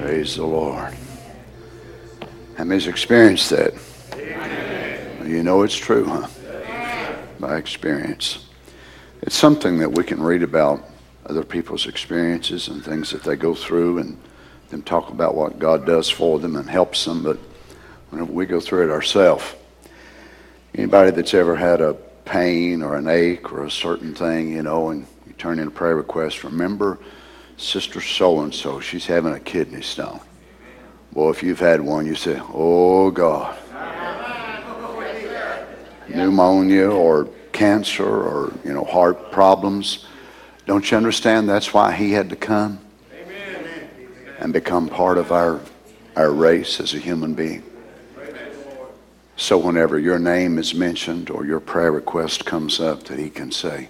Praise the Lord. How many's experienced that? You know it's true, huh? By experience. It's something that we can read about other people's experiences and things that they go through and them talk about what God does for them and helps them, but whenever we go through it ourselves, anybody that's ever had a pain or an ache or a certain thing, you know, and you turn in a prayer request, remember Sister so and so, she's having a kidney stone. Well, if you've had one, you say, Oh God. Pneumonia or cancer or, you know, heart problems. Don't you understand that's why he had to come and become part of our, our race as a human being? So whenever your name is mentioned or your prayer request comes up, that he can say,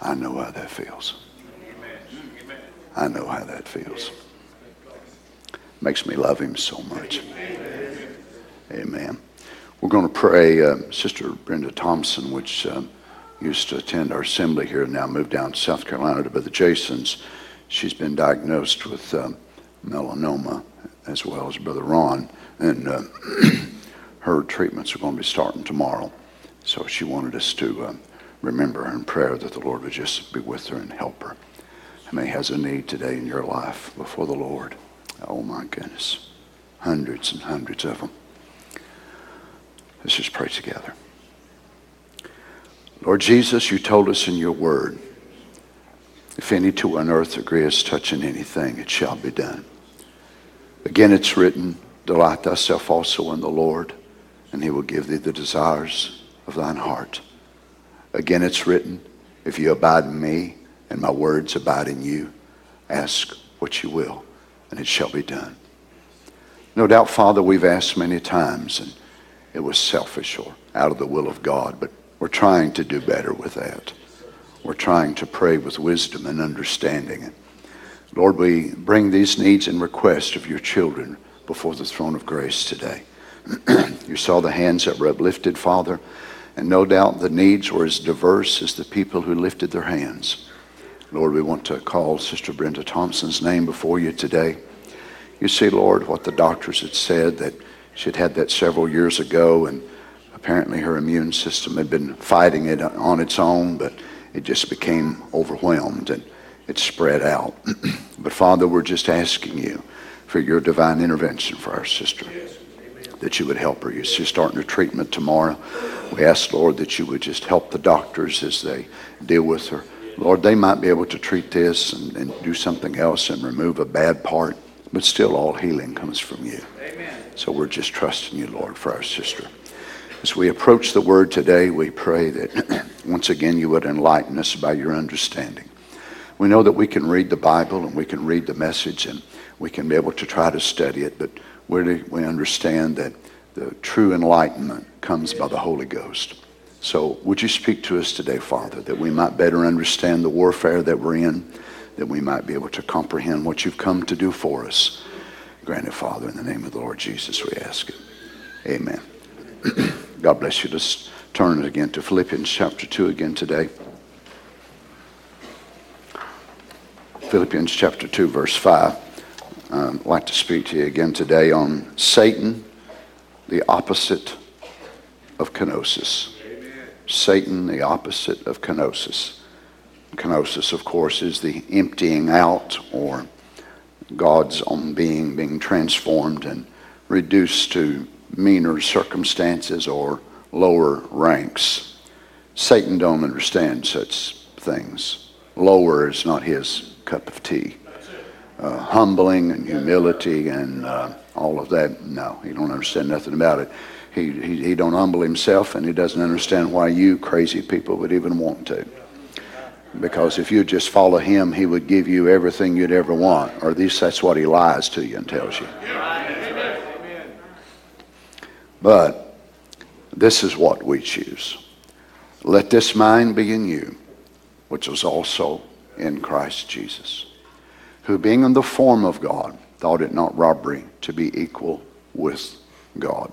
I know how that feels. I know how that feels. Makes me love him so much. Amen. We're going to pray. Uh, Sister Brenda Thompson, which um, used to attend our assembly here, now moved down to South Carolina to Brother Jason's. She's been diagnosed with um, melanoma as well as Brother Ron, and uh, her treatments are going to be starting tomorrow. So she wanted us to uh, remember her in prayer that the Lord would just be with her and help her. How many has a need today in your life before the Lord? Oh my goodness. Hundreds and hundreds of them. Let's just pray together. Lord Jesus, you told us in your word, if any two on earth agree as touching anything, it shall be done. Again, it's written, Delight thyself also in the Lord, and he will give thee the desires of thine heart. Again, it's written, If you abide in me, and my words abide in you. Ask what you will, and it shall be done. No doubt, Father, we've asked many times, and it was selfish or out of the will of God, but we're trying to do better with that. We're trying to pray with wisdom and understanding. Lord, we bring these needs and requests of your children before the throne of grace today. you saw the hands that were uplifted, Father, and no doubt the needs were as diverse as the people who lifted their hands. Lord, we want to call Sister Brenda Thompson's name before you today. You see, Lord, what the doctors had said that she had had that several years ago, and apparently her immune system had been fighting it on its own, but it just became overwhelmed and it spread out. but Father, we're just asking you for your divine intervention for our sister, that you would help her. She's starting her treatment tomorrow. We ask, Lord, that you would just help the doctors as they deal with her. Lord, they might be able to treat this and, and, do something else and remove a bad part, but still all healing comes from you. Amen. So we're just trusting you, Lord, for our sister. As we approach the word today, we pray that once again you would enlighten us by your understanding. We know that we can read the Bible and we can read the message and we can be able to try to study it, but we understand that the true enlightenment comes by the Holy Ghost. So, would you speak to us today, Father, that we might better understand the warfare that we're in, that we might be able to comprehend what you've come to do for us? Grant it, Father, in the name of the Lord Jesus, we ask it. Amen. God bless you. Let's turn again to Philippians chapter 2 again today. Philippians chapter 2, verse 5. Um, I'd like to speak to you again today on Satan, the opposite of kenosis. Satan, the opposite of kenosis. Kenosis, of course, is the emptying out or God's own being being transformed and reduced to meaner circumstances or lower ranks. Satan don't understand such things. Lower is not his cup of tea. Uh, humbling and humility and uh, all of that, no, he don't understand nothing about it. He, he, he don't humble himself, and he doesn't understand why you crazy people would even want to. Because if you just follow him, he would give you everything you'd ever want. Or at least that's what he lies to you and tells you. But this is what we choose. Let this mind be in you, which was also in Christ Jesus, who being in the form of God, thought it not robbery to be equal with God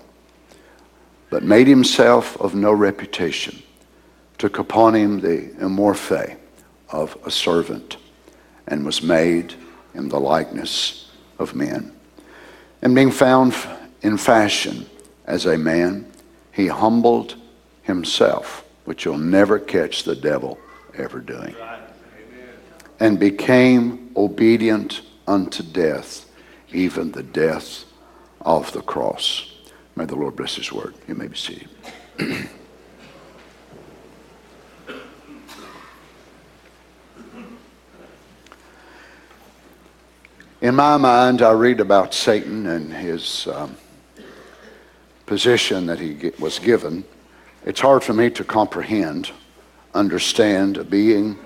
but made himself of no reputation, took upon him the morphe of a servant, and was made in the likeness of men. And being found in fashion as a man, he humbled himself, which you'll never catch the devil ever doing, and became obedient unto death, even the death of the cross. May the Lord bless his word. You may be seated. In my mind, I read about Satan and his um, position that he was given. It's hard for me to comprehend, understand a being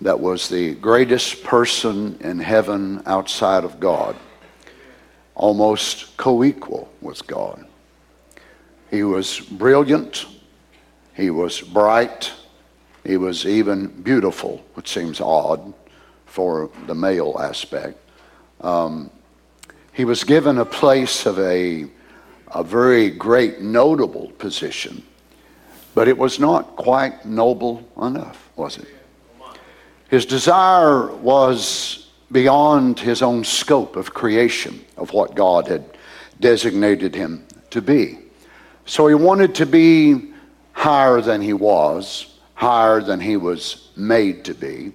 that was the greatest person in heaven outside of God, almost co equal with God. He was brilliant, he was bright, he was even beautiful, which seems odd for the male aspect. Um, he was given a place of a, a very great, notable position, but it was not quite noble enough, was it? His desire was beyond his own scope of creation, of what God had designated him to be. So he wanted to be higher than he was, higher than he was made to be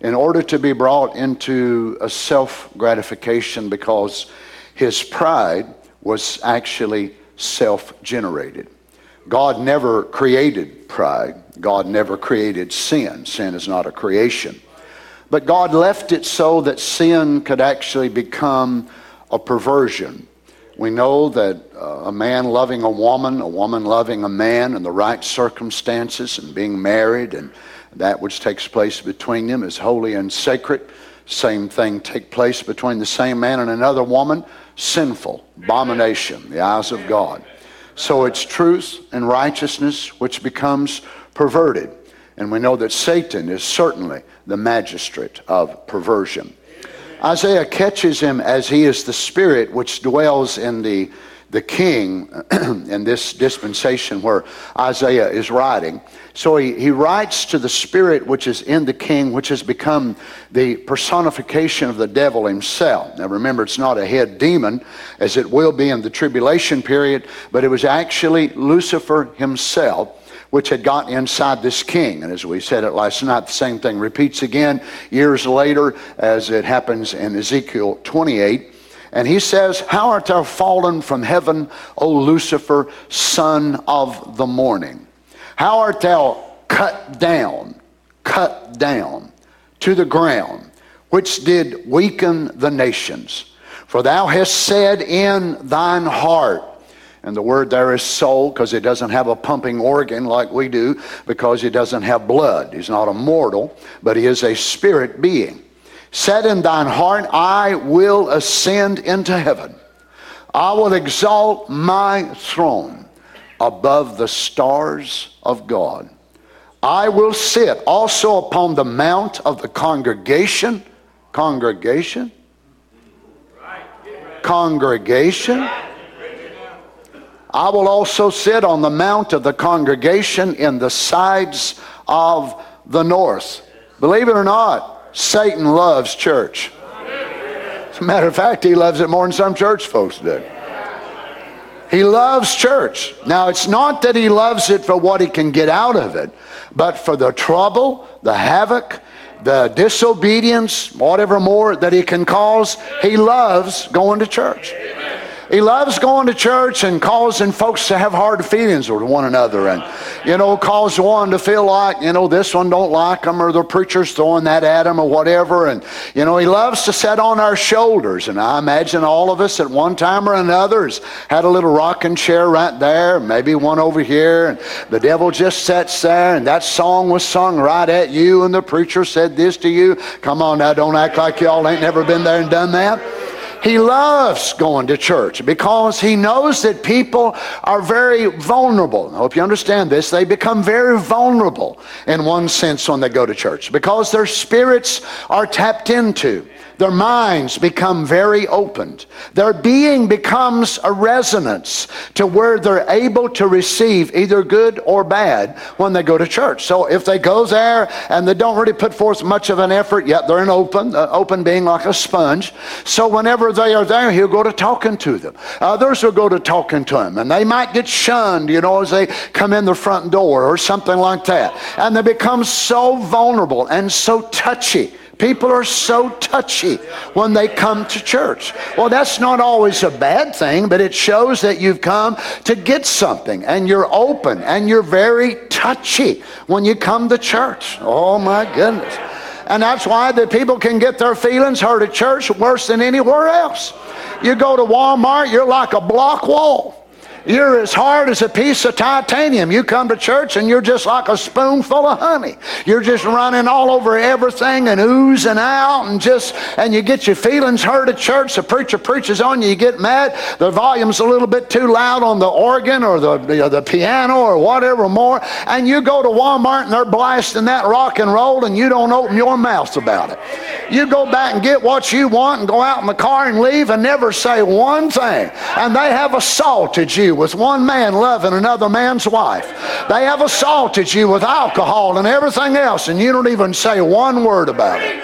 in order to be brought into a self gratification because his pride was actually self generated. God never created pride, God never created sin. Sin is not a creation. But God left it so that sin could actually become a perversion. We know that uh, a man loving a woman, a woman loving a man in the right circumstances and being married and that which takes place between them is holy and sacred. Same thing take place between the same man and another woman, sinful, abomination, the eyes of God. So it's truth and righteousness which becomes perverted. And we know that Satan is certainly the magistrate of perversion. Isaiah catches him as he is the spirit which dwells in the the king in this dispensation where Isaiah is writing. So he, he writes to the spirit which is in the king, which has become the personification of the devil himself. Now remember, it's not a head demon, as it will be in the tribulation period, but it was actually Lucifer himself which had got inside this king. And as we said it last night, the same thing repeats again years later as it happens in Ezekiel 28. And he says, How art thou fallen from heaven, O Lucifer, son of the morning? How art thou cut down, cut down to the ground, which did weaken the nations? For thou hast said in thine heart, and the word there is soul because it doesn't have a pumping organ like we do because it doesn't have blood. He's not a mortal, but he is a spirit being. Said in thine heart, I will ascend into heaven. I will exalt my throne above the stars of God. I will sit also upon the mount of the congregation. Congregation? Congregation. I will also sit on the mount of the congregation in the sides of the north. Believe it or not, Satan loves church. As a matter of fact, he loves it more than some church folks do. He loves church. Now, it's not that he loves it for what he can get out of it, but for the trouble, the havoc, the disobedience, whatever more that he can cause. He loves going to church. He loves going to church and causing folks to have hard feelings with one another and, you know, cause one to feel like, you know, this one don't like him or the preacher's throwing that at him or whatever. And, you know, he loves to sit on our shoulders. And I imagine all of us at one time or another has had a little rocking chair right there, maybe one over here. And the devil just sits there and that song was sung right at you and the preacher said this to you. Come on now, don't act like y'all ain't never been there and done that. He loves going to church because he knows that people are very vulnerable. I hope you understand this. They become very vulnerable in one sense when they go to church because their spirits are tapped into Their minds become very opened. Their being becomes a resonance to where they're able to receive either good or bad when they go to church. So if they go there and they don't really put forth much of an effort, yet they're an open, uh, open being like a sponge. So whenever they are there, he'll go to talking to them. Others will go to talking to him, and they might get shunned, you know, as they come in the front door or something like that. And they become so vulnerable and so touchy People are so touchy when they come to church. Well, that's not always a bad thing, but it shows that you've come to get something and you're open and you're very touchy when you come to church. Oh, my goodness. And that's why the people can get their feelings hurt at church worse than anywhere else. You go to Walmart, you're like a block wall. You're as hard as a piece of titanium. You come to church and you're just like a spoonful of honey. You're just running all over everything and oozing out and just, and you get your feelings hurt at church. The preacher preaches on you, you get mad. The volume's a little bit too loud on the organ or the, the, the piano or whatever more. And you go to Walmart and they're blasting that rock and roll and you don't open your mouth about it. You go back and get what you want and go out in the car and leave and never say one thing. And they have assaulted you with one man loving another man's wife. They have assaulted you with alcohol and everything else, and you don't even say one word about it.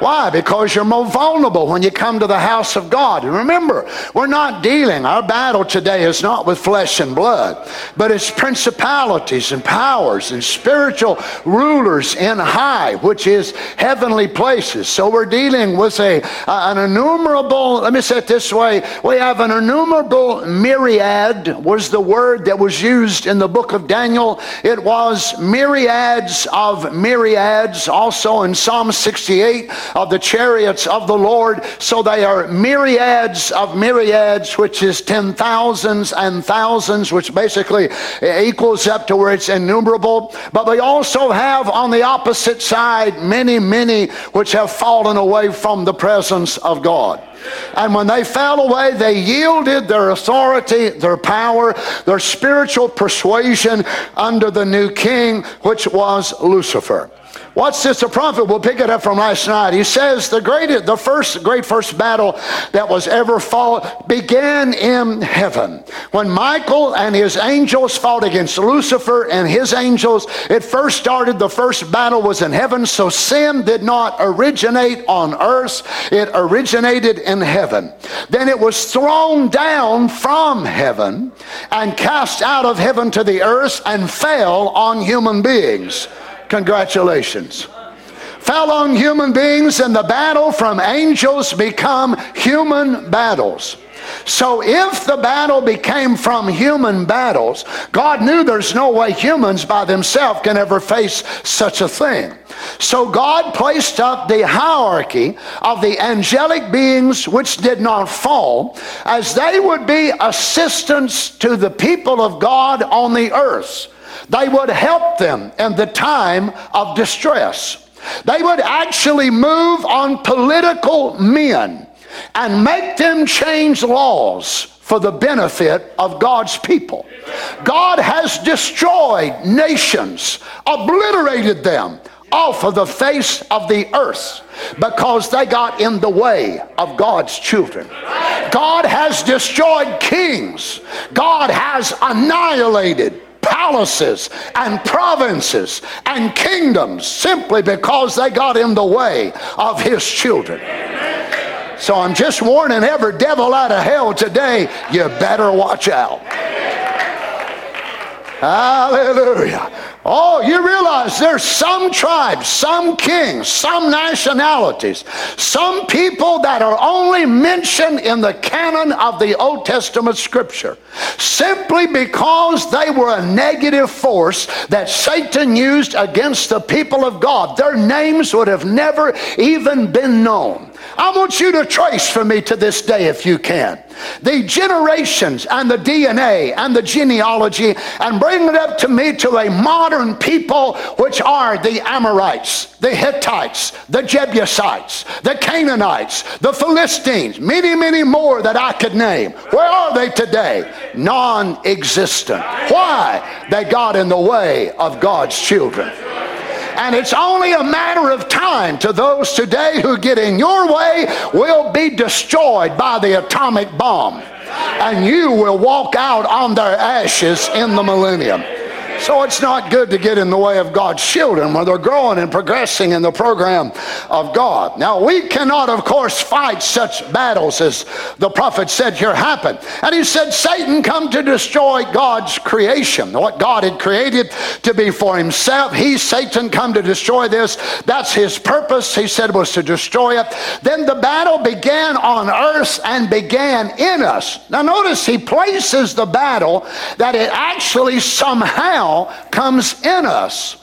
Why? Because you're more vulnerable when you come to the house of God. And remember, we're not dealing, our battle today is not with flesh and blood, but it's principalities and powers and spiritual rulers in high, which is heavenly places. So we're dealing with a, an innumerable, let me say it this way, we have an innumerable myriad, was the word that was used in the book of Daniel. It was myriads of myriads, also in Psalm 68 of the chariots of the Lord. So they are myriads of myriads, which is ten thousands and thousands, which basically equals up to where it's innumerable. But they also have on the opposite side many, many which have fallen away from the presence of God. And when they fell away, they yielded their authority, their power, their spiritual persuasion under the new king, which was Lucifer. Watch this, the prophet, we'll pick it up from last night. He says the great, the first great first battle that was ever fought began in heaven. When Michael and his angels fought against Lucifer and his angels, it first started, the first battle was in heaven, so sin did not originate on earth, it originated in heaven. Then it was thrown down from heaven and cast out of heaven to the earth and fell on human beings. Congratulations. Fell on human beings and the battle from angels become human battles. So if the battle became from human battles, God knew there's no way humans by themselves can ever face such a thing. So God placed up the hierarchy of the angelic beings which did not fall, as they would be assistants to the people of God on the earth. They would help them in the time of distress. They would actually move on political men and make them change laws for the benefit of God's people. God has destroyed nations, obliterated them off of the face of the earth because they got in the way of God's children. God has destroyed kings. God has annihilated palaces and provinces and kingdoms simply because they got in the way of his children. So I'm just warning every devil out of hell today, you better watch out. Hallelujah. Oh, you realize there's some tribes, some kings, some nationalities, some people that are only mentioned in the canon of the Old Testament scripture simply because they were a negative force that Satan used against the people of God. Their names would have never even been known. I want you to trace for me to this day, if you can, the generations and the DNA and the genealogy and bring it up to me to a modern people, which are the Amorites, the Hittites, the Jebusites, the Canaanites, the Philistines, many, many more that I could name. Where are they today? Non existent. Why? They got in the way of God's children. And it's only a matter of time to those today who get in your way will be destroyed by the atomic bomb. And you will walk out on their ashes in the millennium. So it's not good to get in the way of God's children when they're growing and progressing in the program of God. Now, we cannot, of course, fight such battles as the prophet said here happen. And he said, Satan come to destroy God's creation. What God had created to be for himself. He, Satan, come to destroy this. That's his purpose. He said was to destroy it. Then the battle began on earth and began in us. Now, notice he places the battle that it actually somehow now comes in us.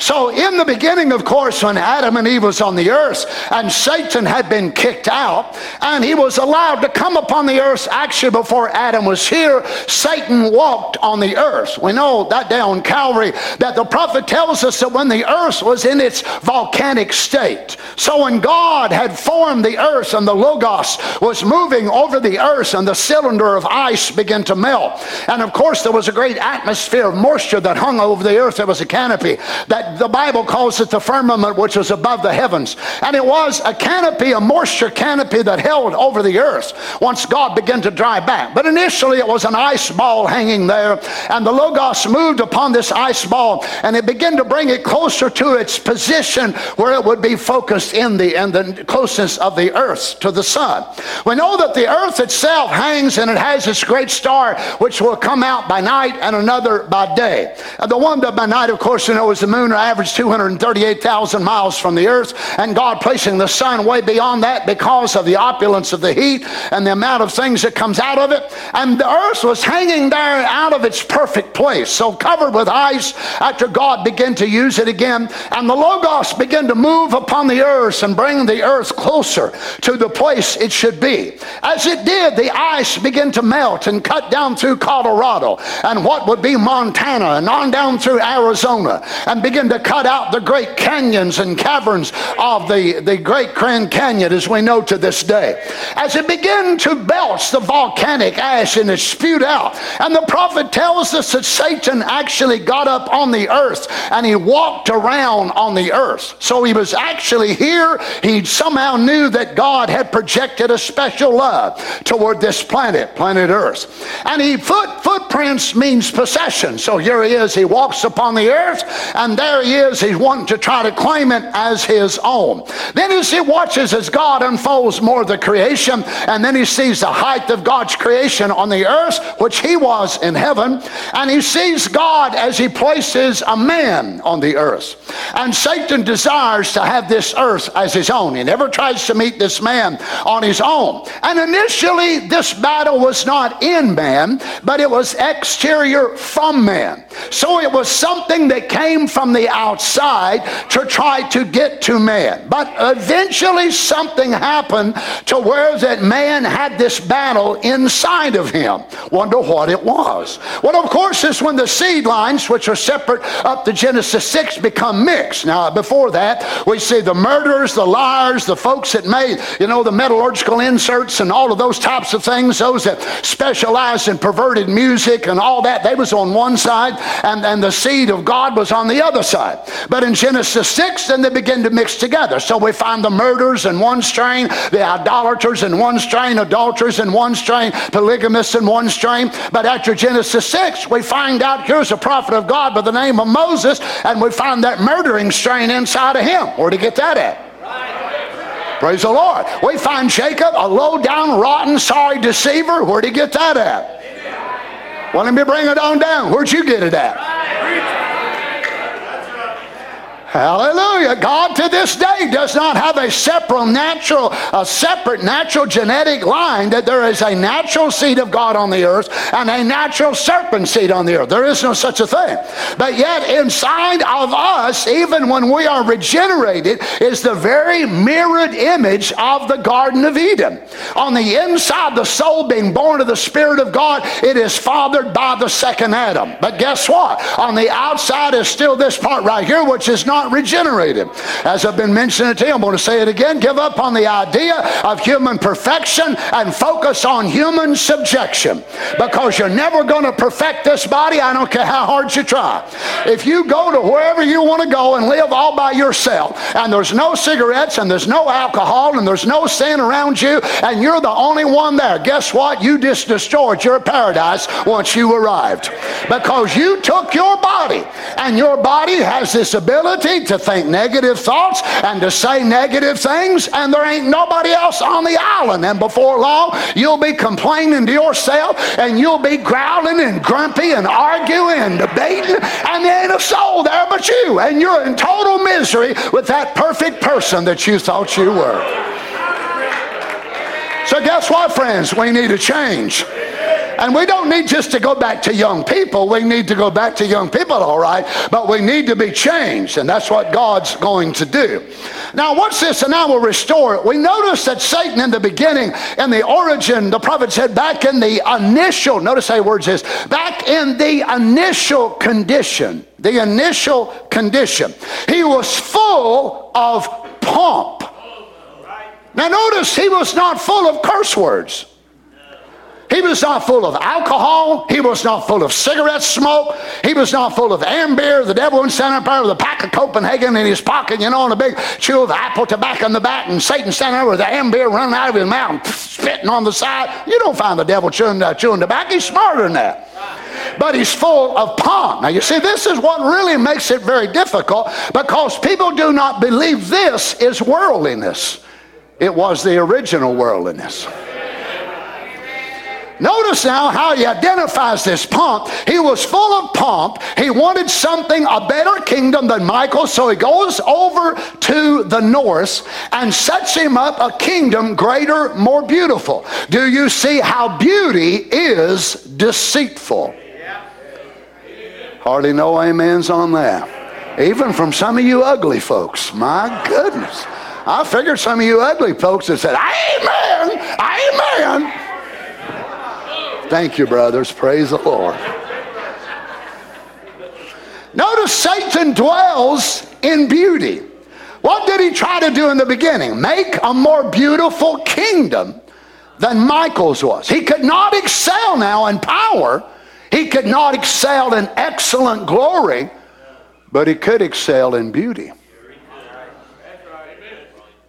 So, in the beginning, of course, when Adam and Eve was on the earth and Satan had been kicked out and he was allowed to come upon the earth, actually, before Adam was here, Satan walked on the earth. We know that day on Calvary that the prophet tells us that when the earth was in its volcanic state, so when God had formed the earth and the Logos was moving over the earth and the cylinder of ice began to melt, and of course, there was a great atmosphere of moisture that hung over the earth, there was a canopy that the Bible calls it the firmament which was above the heavens. And it was a canopy, a moisture canopy that held over the earth once God began to dry back. But initially it was an ice ball hanging there, and the Logos moved upon this ice ball and it began to bring it closer to its position where it would be focused in the, in the closeness of the earth to the sun. We know that the earth itself hangs and it has its great star which will come out by night and another by day. And the one that by night, of course, you know, is the moon average 238,000 miles from the earth, and God placing the sun way beyond that because of the opulence of the heat and the amount of things that comes out of it. And the earth was hanging there out of its perfect place, so covered with ice after God began to use it again. And the Logos began to move upon the earth and bring the earth closer to the place it should be. As it did, the ice began to melt and cut down through Colorado and what would be Montana and on down through Arizona and begin to cut out the great canyons and caverns of the, the great Grand Canyon as we know to this day. As it began to belch the volcanic ash and it spewed out, and the prophet tells us that Satan actually got up on the earth and he walked around on the earth. So he was actually here. He somehow knew that God had projected a special love toward this planet, planet Earth. And he foot footprints means possession. So here he is. He walks upon the earth, and there there he is, he's wanting to try to claim it as his own. Then as he watches as God unfolds more of the creation, and then he sees the height of God's creation on the earth, which he was in heaven, and he sees God as he places a man on the earth. And Satan desires to have this earth as his own. He never tries to meet this man on his own. And initially, this battle was not in man, but it was exterior from man. So it was something that came from the outside to try to get to man. But eventually something happened to where that man had this battle inside of him. Wonder what it was. Well, of course, it's when the seed lines, which are separate up to Genesis 6, become mixed. Now, before that, we see the murderers, the liars, the folks that made, you know, the metallurgical inserts and all of those types of things, those that specialized in perverted music and all that, they was on one side, and, and the seed of God was on the other side side. But in Genesis 6, then they begin to mix together. So we find the murderers in one strain, the idolaters in one strain, adulterers in one strain, polygamists in one strain. But after Genesis 6, we find out here's a prophet of God by the name of Moses, and we find that murdering strain inside of him. Where'd he get that at? Praise the Lord. We find Jacob, a low down, rotten, sorry deceiver. Where'd he get that at? Well, let me bring it on down. Where'd you get it at? Hallelujah. God to this day does not have a separate natural, a separate natural genetic line that there is a natural seed of God on the earth and a natural serpent seed on the earth. There is no such a thing. But yet inside of us, even when we are regenerated, is the very mirrored image of the Garden of Eden. On the inside, the soul being born of the Spirit of God, it is fathered by the second Adam. But guess what? On the outside is still this part right here, which is not not regenerated. As I've been mentioning to you, I'm going to say it again. Give up on the idea of human perfection and focus on human subjection because you're never going to perfect this body. I don't care how hard you try. If you go to wherever you want to go and live all by yourself, and there's no cigarettes, and there's no alcohol, and there's no sin around you, and you're the only one there, guess what? You just destroyed your paradise once you arrived because you took your body, and your body has this ability to think negative thoughts and to say negative things, and there ain't nobody else on the island. And before long, you'll be complaining to yourself, and you'll be growling and grumpy and arguing and debating, and there ain't a soul there but you, and you're in total misery with that perfect person that you thought you were. So, guess what, friends? We need a change. And we don't need just to go back to young people. We need to go back to young people, all right, but we need to be changed, and that's what God's going to do. Now, watch this, and I will restore it. We notice that Satan in the beginning, in the origin, the prophet said back in the initial, notice how he words is, back in the initial condition, the initial condition, he was full of pomp. Now, notice he was not full of curse words. He was not full of alcohol. He was not full of cigarette smoke. He was not full of beer. The devil was standing up with a pack of Copenhagen in his pocket, you know, and a big chew of apple tobacco in the back, and Satan standing there with the beer running out of his mouth, spitting on the side. You don't find the devil chewing, uh, chewing tobacco. He's smarter than that but he's full of pomp. Now, you see, this is what really makes it very difficult because people do not believe this is worldliness. It was the original worldliness. Notice now how he identifies this pomp. He was full of pomp. He wanted something, a better kingdom than Michael, so he goes over to the north and sets him up a kingdom greater, more beautiful. Do you see how beauty is deceitful? Hardly no amens on that. Even from some of you ugly folks. My goodness. I figured some of you ugly folks have said, Amen, Amen. Thank you, brothers. Praise the Lord. Notice Satan dwells in beauty. What did he try to do in the beginning? Make a more beautiful kingdom than Michael's was. He could not excel now in power, he could not excel in excellent glory, but he could excel in beauty.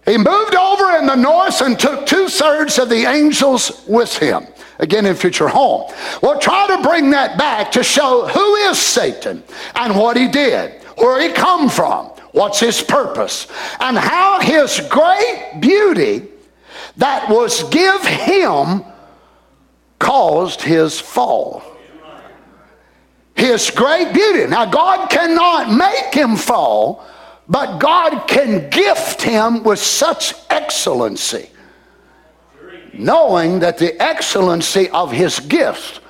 He moved over in the north and took two thirds of the angels with him again in future home. We'll try to bring that back to show who is Satan and what he did, where he come from, what's his purpose, and how his great beauty that was give him caused his fall. His great beauty. Now God cannot make him fall, but God can gift him with such excellency knowing that the excellency of his gift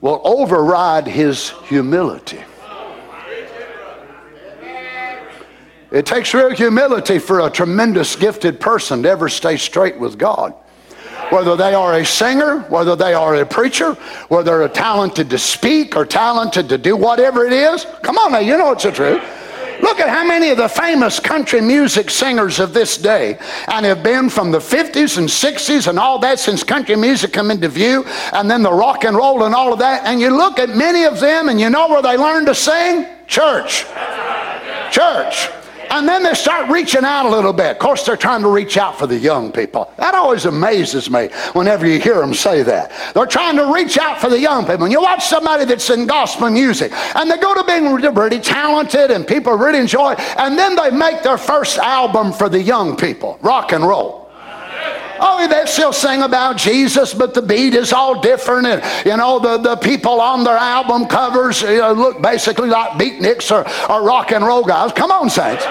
will override his humility. It takes real humility for a tremendous gifted person to ever stay straight with God. Whether they are a singer, whether they are a preacher, whether they're talented to speak or talented to do whatever it is. Come on now, you know it's the truth. Look at how many of the famous country music singers of this day and have been from the 50s and 60s and all that since country music come into view and then the rock and roll and all of that. And you look at many of them and you know where they learned to sing? Church. Church. And then they start reaching out a little bit. Of course, they're trying to reach out for the young people. That always amazes me whenever you hear them say that. They're trying to reach out for the young people. And you watch somebody that's in gospel music, and they go to being really talented and people really enjoy it, and then they make their first album for the young people, rock and roll. Oh, they still sing about Jesus, but the beat is all different. And, you know, the, the people on their album covers you know, look basically like beatniks or, or rock and roll guys. Come on, saints.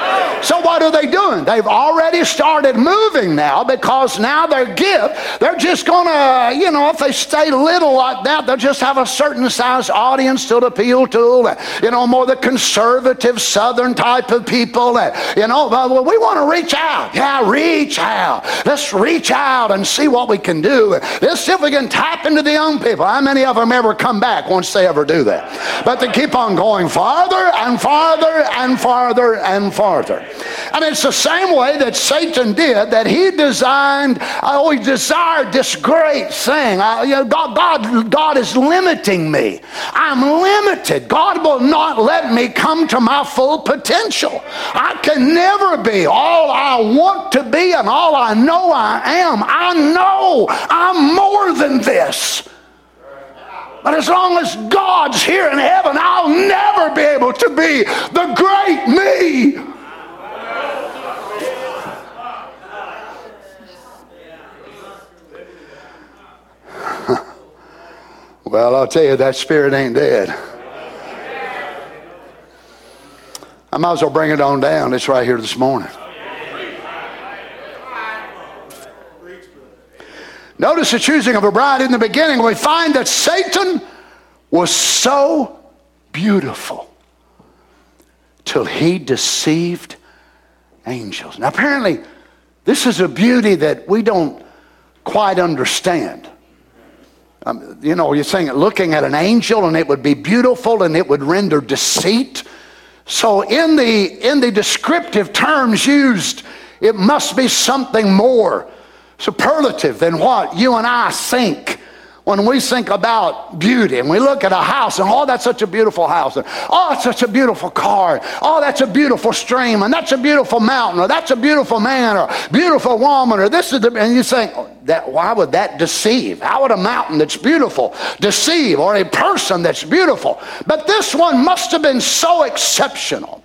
So what are they doing? They've already started moving now because now their gift, they're just going to, you know, if they stay little like that, they'll just have a certain size audience to appeal to. You know, more the conservative southern type of people. You know, well, we want to reach out. Yeah, reach out. Let's reach out and see what we can do. Let's see if we can tap into the young people. How many of them ever come back once they ever do that? But they keep on going farther and farther and farther and farther. And it's the same way that Satan did, that he designed, oh, he desired this great thing. I, you know, God, God, God is limiting me. I'm limited. God will not let me come to my full potential. I can never be all I want to be and all I know I am. I know I'm more than this. But as long as God's here in heaven, I'll never be able to be the great me. well, I'll tell you, that spirit ain't dead. I might as well bring it on down. It's right here this morning. Notice the choosing of a bride in the beginning. We find that Satan was so beautiful till he deceived angels. Now, apparently, this is a beauty that we don't quite understand. Um, you know, you're saying looking at an angel and it would be beautiful and it would render deceit. So, in the, in the descriptive terms used, it must be something more superlative than what you and I think. When we think about beauty and we look at a house and oh that's such a beautiful house and oh it's such a beautiful car oh that's a beautiful stream and that's a beautiful mountain or that's a beautiful man or beautiful woman or this is the and you think oh, that why would that deceive? How would a mountain that's beautiful deceive or a person that's beautiful? But this one must have been so exceptional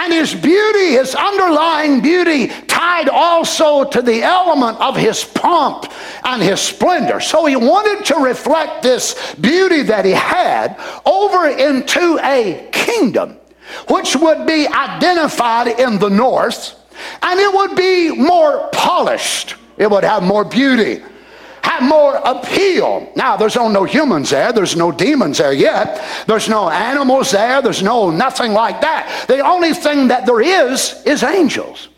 and his beauty, his underlying beauty, tied also to the element of his pomp and his splendor. So he wanted to reflect this beauty that he had over into a kingdom, which would be identified in the north, and it would be more polished. It would have more beauty have more appeal. Now, there's no, no humans there. There's no demons there yet. There's no animals there. There's no nothing like that. The only thing that there is is angels.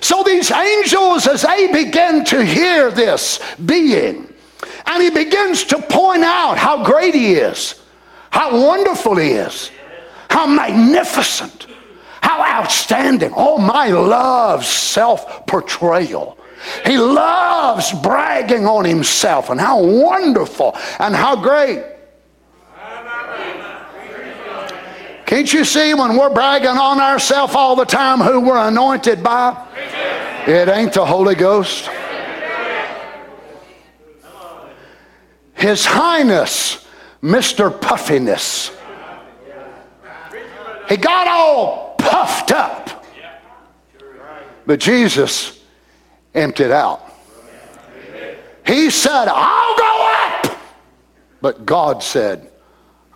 So these angels, as they begin to hear this being, and he begins to point out how great he is, how wonderful he is, how magnificent, how outstanding. Oh, my love, self portrayal. He loves bragging on himself and how wonderful and how great. Can't you see when we're bragging on ourselves all the time who we're anointed by? It ain't the Holy Ghost. His Highness, Mr. Puffiness. He got all puffed up. But Jesus emptied out. He said, I'll go up. But God said,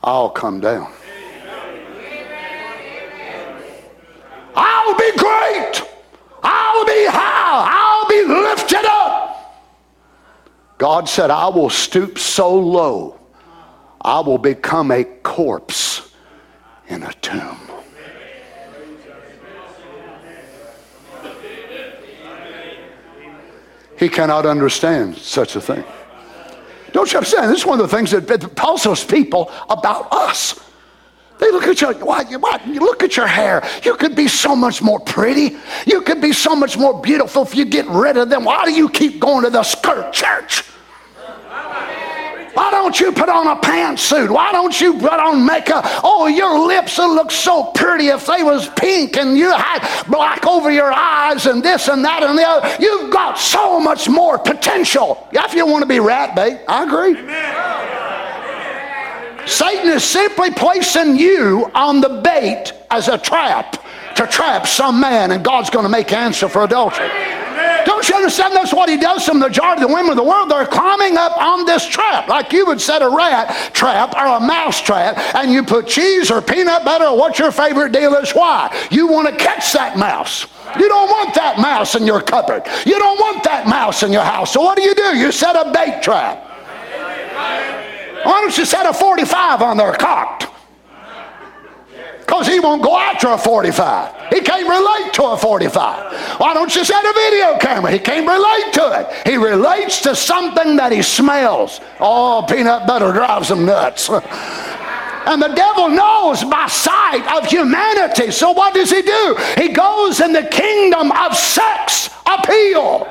I'll come down. I'll be great. I'll be high. I'll be lifted up. God said, I will stoop so low, I will become a corpse in a tomb. He cannot understand such a thing. Don't you understand? This is one of the things that those people about us. They look at you, what, what, you look at your hair. You could be so much more pretty. You could be so much more beautiful if you get rid of them. Why do you keep going to the skirt church? Why don't you put on a pantsuit? Why don't you put on makeup? Oh, your lips would look so pretty if they was pink and you had black over your eyes and this and that and the other. You've got so much more potential. If you want to be rat bait, I agree. Amen. Satan is simply placing you on the bait as a trap to trap some man, and God's going to make answer for adultery. Don't you understand? That's what he does to the majority of the women of the world. They're climbing up on this trap, like you would set a rat trap or a mouse trap, and you put cheese or peanut butter or what your favorite deal is. Why? You want to catch that mouse. You don't want that mouse in your cupboard. You don't want that mouse in your house. So what do you do? You set a bait trap. Why don't you set a 45 on there cocked? Because he won't go after a 45. He can't relate to a 45. Why don't you set a video camera? He can't relate to it. He relates to something that he smells. Oh, peanut butter drives him nuts. And the devil knows by sight of humanity. So what does he do? He goes in the kingdom of sex appeal.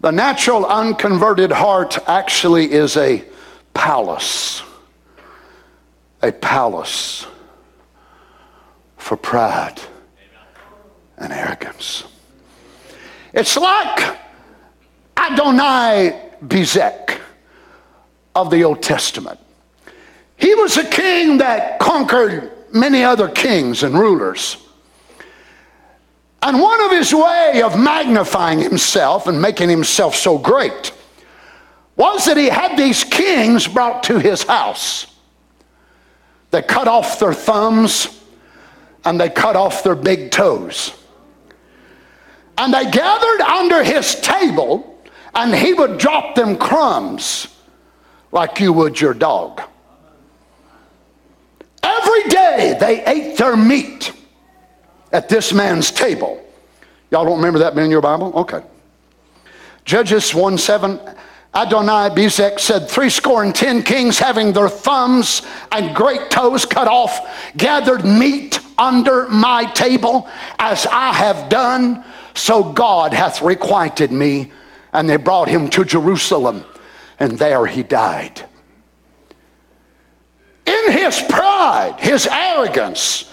The natural unconverted heart actually is a palace. A palace for pride and arrogance. It's like Adonai Bezek of the Old Testament. He was a king that conquered many other kings and rulers. And one of his way of magnifying himself and making himself so great was that he had these kings brought to his house. They cut off their thumbs and they cut off their big toes. And they gathered under his table, and he would drop them crumbs like you would your dog. Every day they ate their meat at this man's table. Y'all don't remember that being in your Bible? Okay. Judges 1 7. Adoni-bezek said, Three score and ten kings having their thumbs and great toes cut off, gathered meat under my table, as I have done so God hath requited me. And they brought him to Jerusalem, and there he died. In his pride, his arrogance,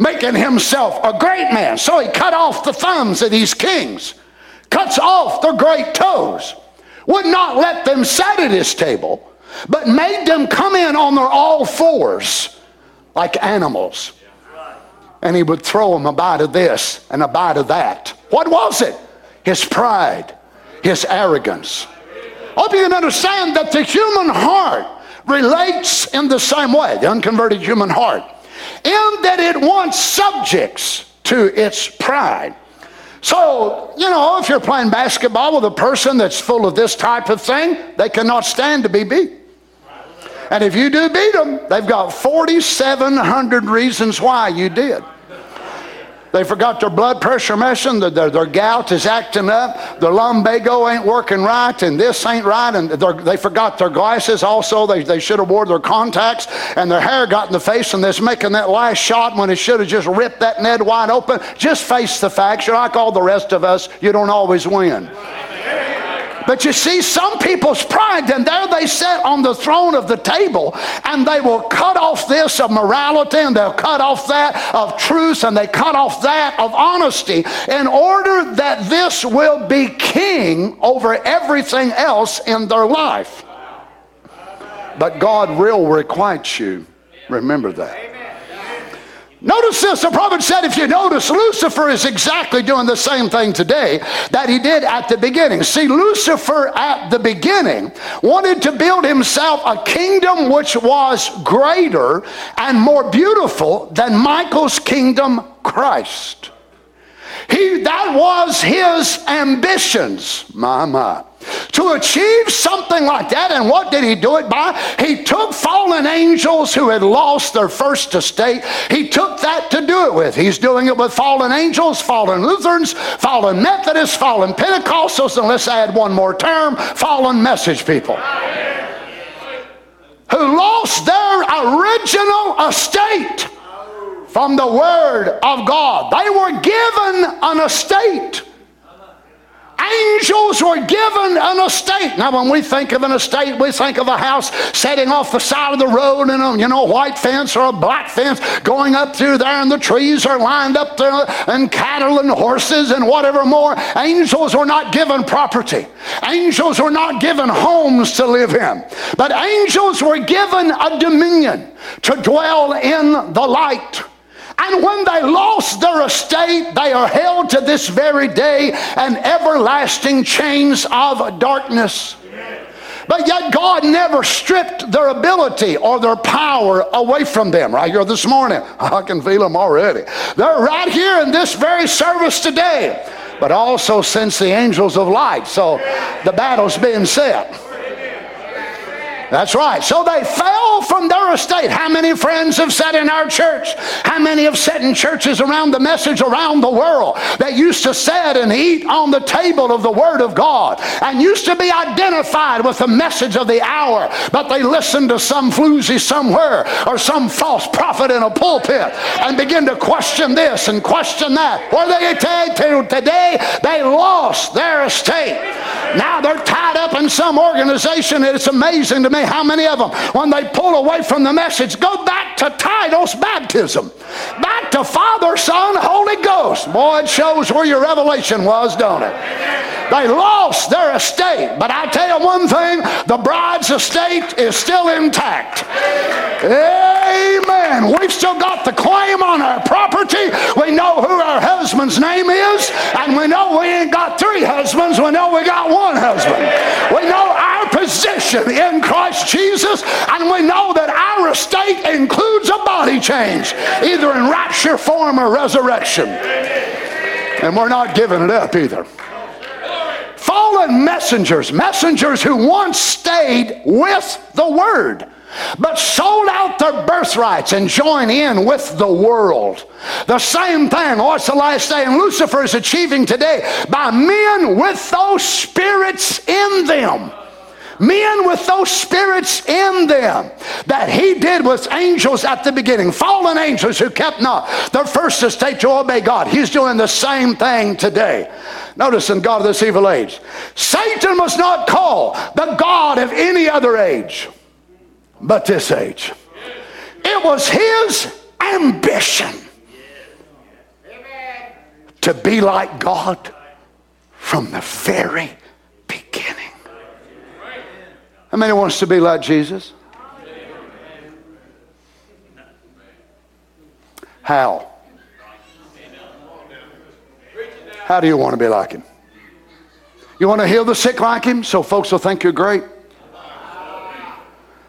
making himself a great man. So he cut off the thumbs of these kings, cuts off their great toes, would not let them sit at his table, but made them come in on their all fours like animals. And he would throw them a bite of this and a bite of that. What was it? His pride, his arrogance. I hope you can understand that the human heart relates in the same way, the unconverted human heart, in that it wants subjects to its pride. So, you know, if you're playing basketball with a person that's full of this type of thing, they cannot stand to be beat. And if you do beat them, they've got 4,700 reasons why you did. They forgot their blood pressure messing, their, their, their, gout is acting up, their lumbago ain't working right, and this ain't right, and they forgot their glasses also. They, they should have wore their contacts, and their hair got in the face, and they're making that last shot when it should have just ripped that Ned wide open. Just face the facts. You're like all the rest of us, you don't always win. But you see, some people's pride, and there they sit on the throne of the table, and they will cut off this of morality, and they'll cut off that of truth, and they cut off that of honesty in order that this will be king over everything else in their life. But God will requite you. Remember that. Notice this, the prophet said, if you notice, Lucifer is exactly doing the same thing today that he did at the beginning. See, Lucifer at the beginning wanted to build himself a kingdom which was greater and more beautiful than Michael's kingdom, Christ. He, that was his ambitions, my, my. To achieve something like that, and what did he do it by? He took fallen angels who had lost their first estate. He took that to do it with. He's doing it with fallen angels, fallen Lutherans, fallen Methodists, fallen Pentecostals, and let's add one more term fallen message people. Who lost their original estate from the Word of God. They were given an estate. Angels were given an estate. Now, when we think of an estate, we think of a house setting off the side of the road and a you know white fence or a black fence going up through there, and the trees are lined up there, and cattle and horses and whatever more. Angels were not given property. Angels were not given homes to live in, but angels were given a dominion to dwell in the light. And when they lost their estate, they are held to this very day in everlasting chains of darkness. But yet, God never stripped their ability or their power away from them. Right here this morning, I can feel them already. They're right here in this very service today. but also since the angels of light. So the battle's being set. That's right. So they fell from their estate. How many friends have sat in our church? How many have sat in churches around the message around the world that used to sit and eat on the table of the Word of God and used to be identified with the message of the hour, but they listened to some floozy somewhere or some false prophet in a pulpit and begin to question this and question that. Where they today, they lost their estate. Now they're tied up in some organization. It's amazing to me how many of them, when they pull away from the message, go back to titles baptism, back to Father, Son, Holy Ghost. Boy, it shows where your revelation was, don't it? They lost their estate, but I tell you one thing the bride's estate is still intact. Amen. We've still got the claim on our property. We know who our husband's name is, and we know we ain't got three husbands. We know we got one husband. We know our position in Christ Jesus, and we know that our estate includes a body change, either in rapture form or resurrection. And we're not giving it up either fallen messengers, messengers who once stayed with the word, but sold out their birthrights and joined in with the world. The same thing, oh, what's the last day? And Lucifer is achieving today by men with those spirits in them men with those spirits in them that he did with angels at the beginning, fallen angels who kept not their first estate to obey God. He's doing the same thing today. Notice in God of this evil age, Satan was not called the God of any other age but this age. It was his ambition to be like God from the very. How many wants to be like Jesus? How? How do you want to be like him? You want to heal the sick like him so folks will think you're great?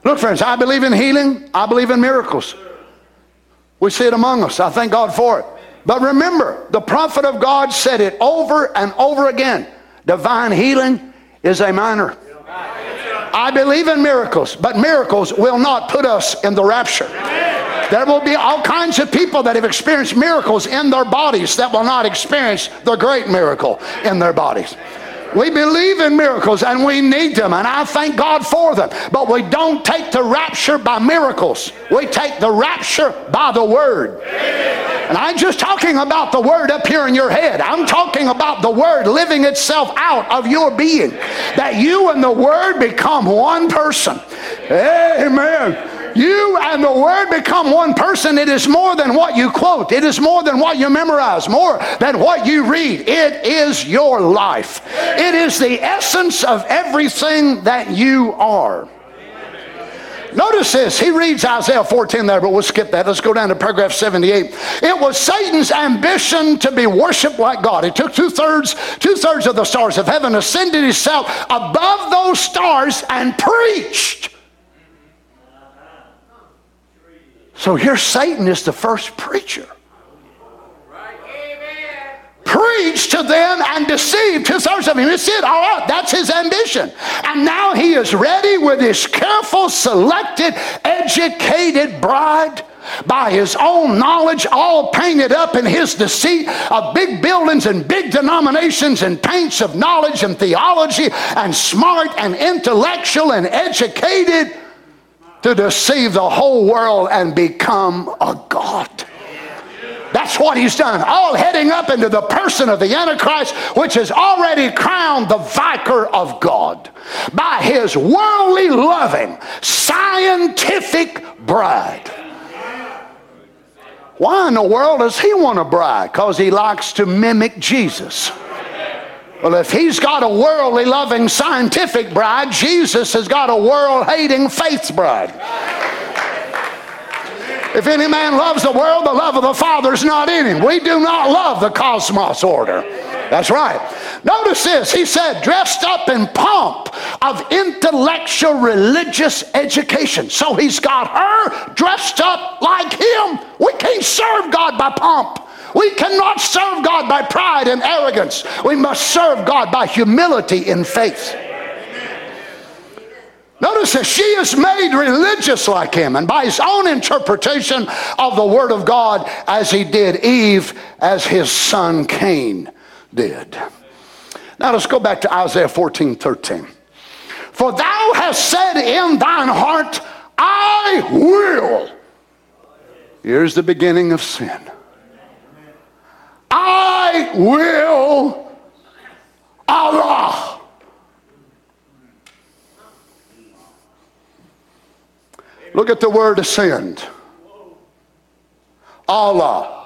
Look, friends, I believe in healing. I believe in miracles. We see it among us. I thank God for it. But remember, the prophet of God said it over and over again. Divine healing is a minor. I believe in miracles, but miracles will not put us in the rapture. There will be all kinds of people that have experienced miracles in their bodies that will not experience the great miracle in their bodies. We believe in miracles and we need them, and I thank God for them. But we don't take the rapture by miracles, we take the rapture by the Word. And I'm just talking about the Word up here in your head. I'm talking about the Word living itself out of your being. That you and the Word become one person. Amen. You and the Word become one person. It is more than what you quote, it is more than what you memorize, more than what you read. It is your life, it is the essence of everything that you are. Notice this. He reads Isaiah 14 there, but we'll skip that. Let's go down to paragraph 78. It was Satan's ambition to be worshiped like God. He took two thirds, two thirds of the stars of heaven, ascended himself above those stars, and preached So here Satan is the first preacher. Preach to them and deceive two thirds of him. That's it. All right. That's his ambition. And now he is ready with his careful, selected, educated bride by his own knowledge, all painted up in his deceit of big buildings and big denominations and paints of knowledge and theology and smart and intellectual and educated to deceive the whole world and become a God. That's what he's done. All heading up into the person of the Antichrist, which has already crowned the vicar of God by his worldly loving, scientific bride. Why in the world does he want a bride? Because he likes to mimic Jesus. Well, if he's got a worldly loving scientific bride, Jesus has got a world hating faith bride. If any man loves the world, the love of the Father is not in him. We do not love the cosmos order. That's right. Notice this. He said, dressed up in pomp of intellectual religious education. So he's got her dressed up like him. We can't serve God by pomp. We cannot serve God by pride and arrogance. We must serve God by humility in faith. Notice that she is made religious like him and by his own interpretation of the Word of God as he did Eve, as his son Cain did. Now let's go back to Isaiah 14 13. For thou hast said in thine heart, I will. Here's the beginning of sin. I will Allah. Look at the word ascend. Allah.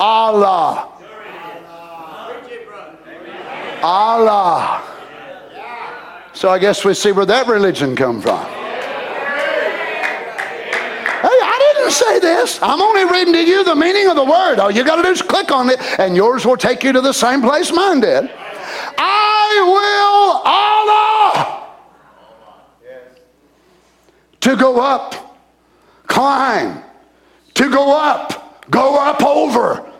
Allah. Allah. So I guess we see where that religion come from. I say this. I'm only reading to you the meaning of the word. All you got to do is click on it, and yours will take you to the same place mine did. I will Allah to go up, climb, to go up, go up over,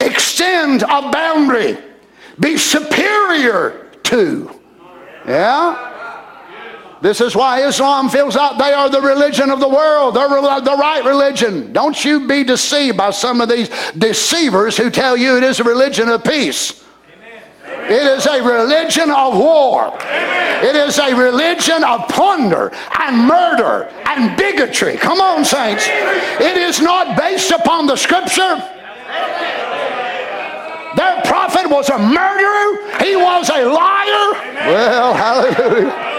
extend a boundary, be superior to. Yeah? This is why Islam feels out they are the religion of the world. They're the right religion. Don't you be deceived by some of these deceivers who tell you it is a religion of peace. It is a religion of war. It is a religion of plunder and murder and bigotry. Come on, saints. It is not based upon the scripture. Their prophet was a murderer. He was a liar. Well, hallelujah.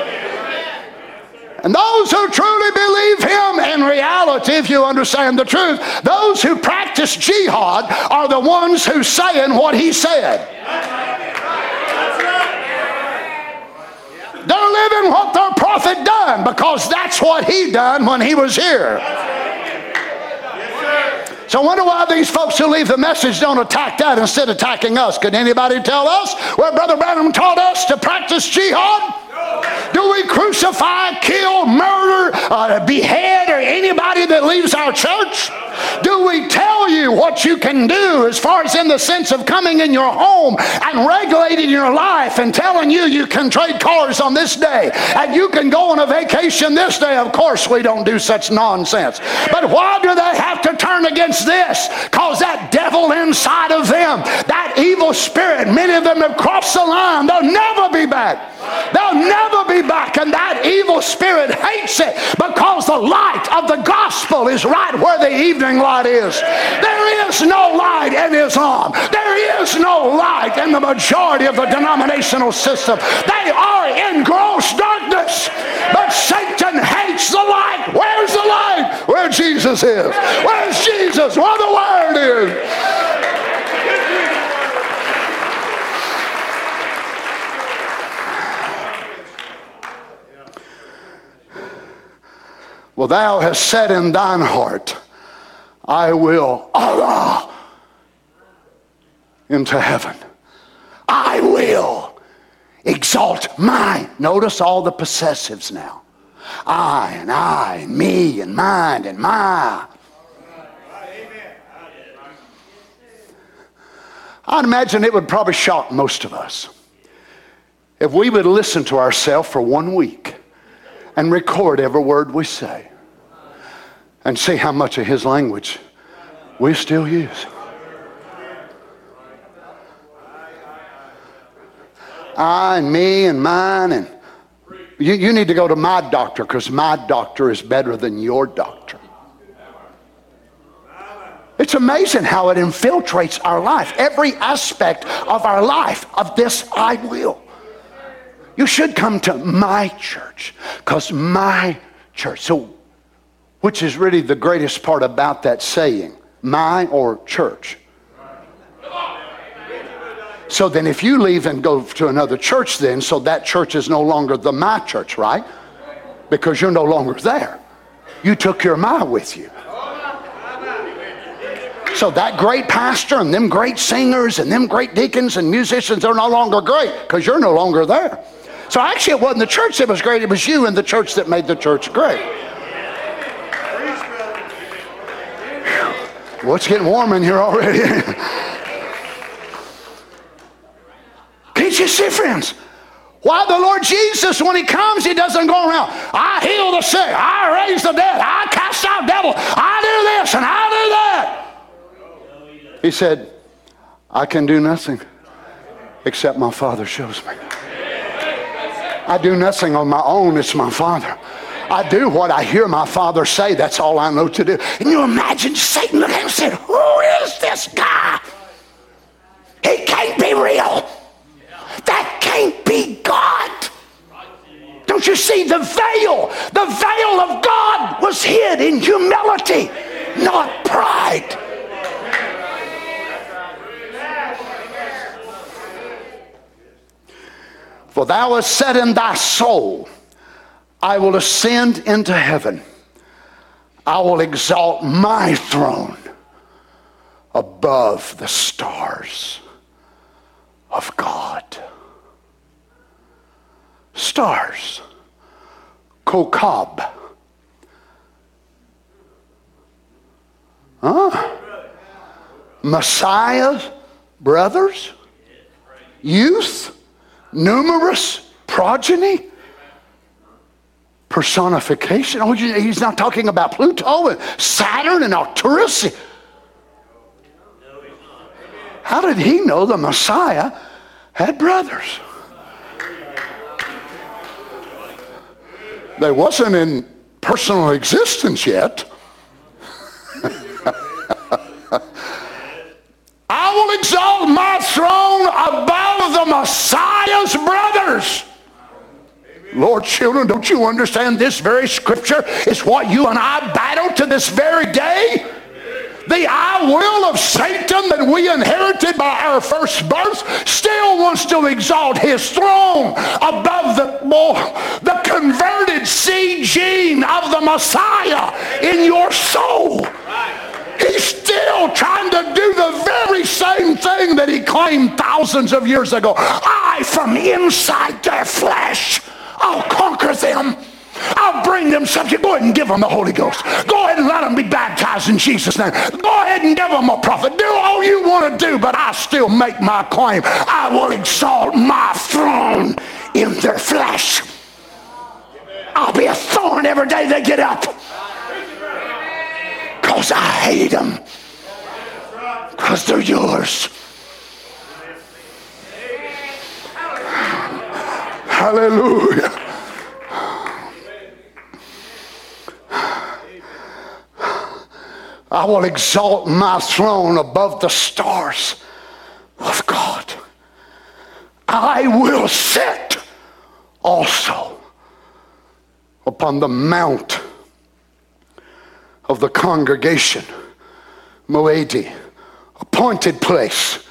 And those who truly believe him in reality, if you understand the truth, those who practice jihad are the ones who saying what he said. They're living what their prophet done because that's what he done when he was here. So I wonder why these folks who leave the message don't attack that instead of attacking us. Could anybody tell us where Brother Branham taught us to practice jihad? Do we crucify, kill, murder, uh, behead, or anybody that leaves our church? Do we tell you what you can do as far as in the sense of coming in your home and regulating your life and telling you you can trade cars on this day and you can go on a vacation this day? Of course, we don't do such nonsense. But why do they have to turn against this? Because that devil inside of them, that evil spirit, many of them have crossed the line. They'll never be back. They'll never be back. And that evil spirit hates it because the light of the gospel is right where the evening light is. There is no light in Islam. There is no light in the majority of the denominational system. They are in gross darkness. But Satan hates the light. Where's the light? Where Jesus is. Where's Jesus? Where the Word is. Well, thou hast said in thine heart, I will Allah into heaven. I will exalt mine. Notice all the possessives now. I and I and me and mine and my. I'd imagine it would probably shock most of us if we would listen to ourselves for one week and record every word we say and see how much of his language we still use. I and me and mine and you, you need to go to my doctor because my doctor is better than your doctor. It's amazing how it infiltrates our life, every aspect of our life, of this I will. You should come to my church because my church. So which is really the greatest part about that saying, my or church. So then, if you leave and go to another church, then, so that church is no longer the my church, right? Because you're no longer there. You took your my with you. So that great pastor and them great singers and them great deacons and musicians are no longer great because you're no longer there. So actually, it wasn't the church that was great, it was you and the church that made the church great. Well, it's getting warm in here already. Can't you see, friends? Why the Lord Jesus, when He comes, He doesn't go around, I heal the sick, I raise the dead, I cast out devils, I do this and I do that. He said, I can do nothing except my Father shows me. I do nothing on my own, it's my Father. I do what I hear my Father say, that's all I know to do. And you imagine Satan looking and said, Who is this guy? He can't be real. That can't be God. Don't you see the veil? The veil of God was hid in humility, not pride. For thou hast said in thy soul, I will ascend into heaven. I will exalt my throne above the stars of God. Stars. Kokab. Huh? Messiah, brothers, youth, numerous progeny, personification. Oh, he's not talking about Pluto and Saturn and Arcturus. How did he know the Messiah had brothers? They wasn't in personal existence yet. I will exalt my throne above the Messiah's brothers. Lord, children, don't you understand this very scripture is what you and I battle to this very day? The I will of Satan that we inherited by our first birth still wants to exalt his throne above the, oh, the converted seed gene of the Messiah in your soul. He's still trying to do the very same thing that he claimed thousands of years ago. I, from inside their flesh, I'll conquer them. I'll bring them subject. Go ahead and give them the Holy Ghost. Go ahead and let them be baptized in Jesus' name. Go ahead and give them a prophet. Do all you want to do, but I still make my claim. I will exalt my throne in their flesh. I'll be a thorn every day they get up. Because I hate them. Because they're yours. Hallelujah. I will exalt my throne above the stars of God. I will sit also upon the mount of the congregation, Moedi, appointed place,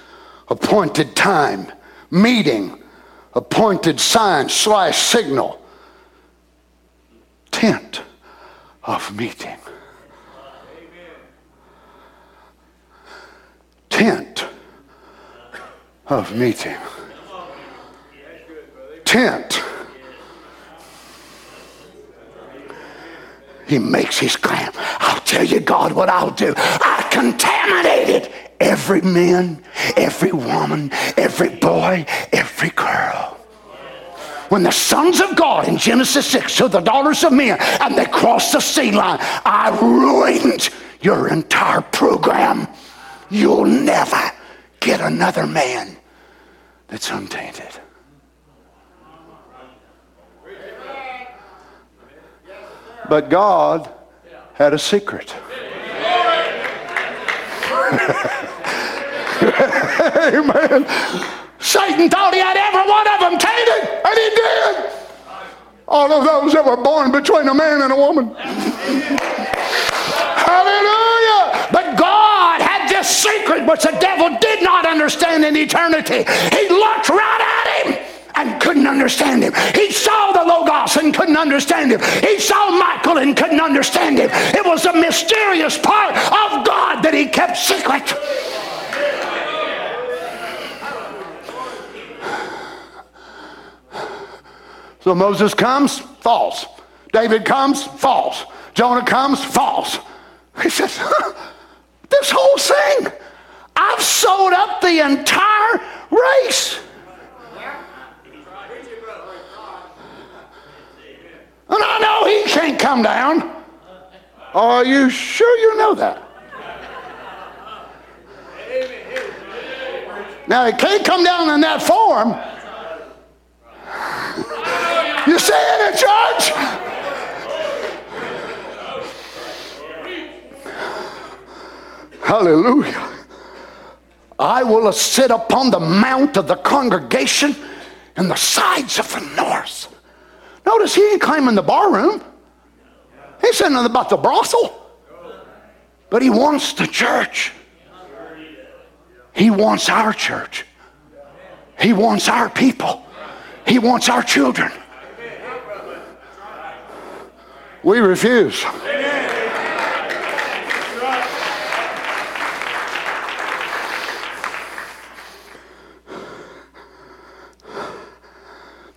appointed time, meeting, appointed sign slash signal, tent of meeting. tent of meeting. Tent. He makes his claim. I'll tell you, God, what I'll do. I contaminated every man, every woman, every boy, every girl. When the sons of God in Genesis 6 to the daughters of men and they crossed the sea line, I ruined your entire program. You'll never get another man that's untainted. But God had a secret. Amen. Satan thought he had every one of them tainted, and he did. All of those that were born between a man and a woman. Hallelujah. But God had this secret which the devil did not understand in eternity. He looked right at him and couldn't understand him. He saw the Logos and couldn't understand him. He saw Michael and couldn't understand him. It was a mysterious part of God that he kept secret. So Moses comes, false. David comes, false. Jonah comes, false. He says, This whole thing. I've sold up the entire race. And I know he can't come down. Are you sure you know that? Now, he can't come down in that form. You saying it, church? Hallelujah. I will sit upon the mount of the congregation in the sides of the north. Notice he ain't claiming the barroom. He said nothing about the brothel. But he wants the church. He wants our church. He wants our people. He wants our children. We refuse.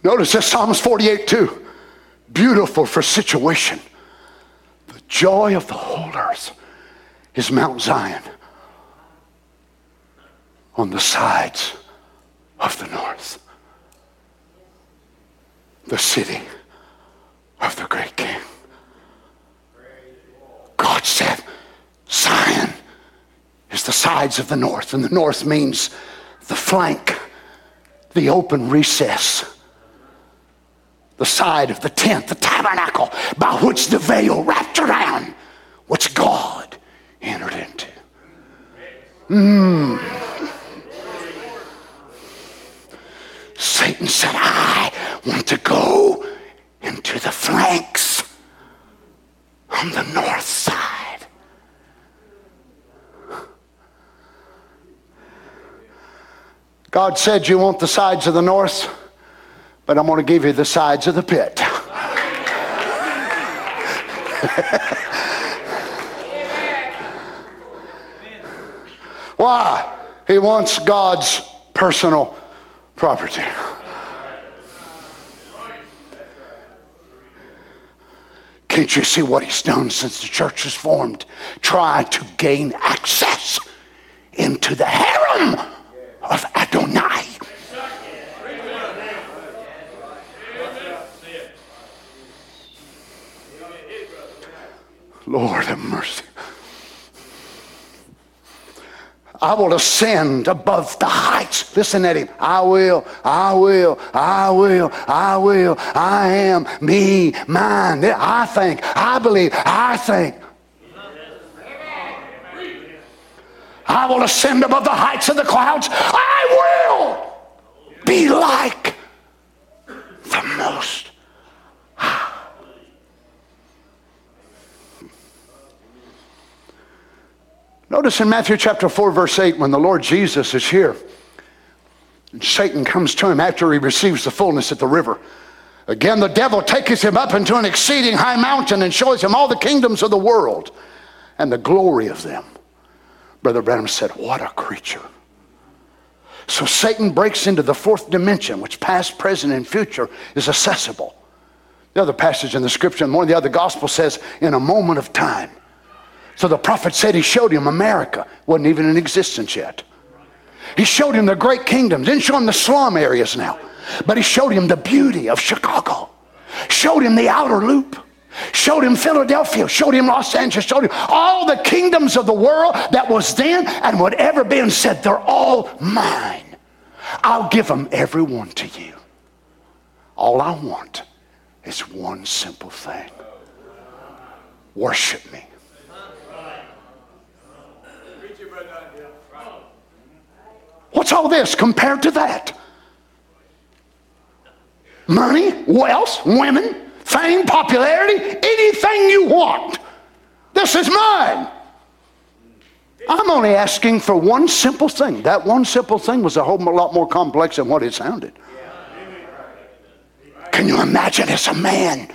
Notice this Psalms 48 2. Beautiful for situation. The joy of the whole earth is Mount Zion on the sides of the north. The city of the great king. God said, Zion is the sides of the north, and the north means the flank, the open recess the side of the tent, the tabernacle, by which the veil wrapped around, which God entered into. Mm. Satan said, I want to go into the flanks on the north side. God said, You want the sides of the north? But I'm going to give you the sides of the pit. Why? He wants God's personal property. Can't you see what he's done since the church was formed? Trying to gain access into the harem of Adonai. Lord have mercy. I will ascend above the heights. Listen at him. I will, I will, I will, I will, I am, me, mine. I think, I believe, I think. I will ascend above the heights of the clouds. I will be like the most Notice in Matthew chapter 4, verse 8, when the Lord Jesus is here, and Satan comes to him after he receives the fullness at the river. Again, the devil takes him up into an exceeding high mountain and shows him all the kingdoms of the world and the glory of them. Brother Branham said, What a creature. So Satan breaks into the fourth dimension, which past, present, and future is accessible. The other passage in the scripture, and one of the other gospels says, in a moment of time. So the prophet said he showed him America. Wasn't even in existence yet. He showed him the great kingdoms. Didn't show him the slum areas now. But he showed him the beauty of Chicago. Showed him the outer loop. Showed him Philadelphia. Showed him Los Angeles. Showed him all the kingdoms of the world that was then and would ever be and said, they're all mine. I'll give them every one to you. All I want is one simple thing. Worship me. What's all this compared to that? Money, wealth, women, fame, popularity, anything you want. This is mine. I'm only asking for one simple thing. That one simple thing was a whole lot more complex than what it sounded. Can you imagine as a man,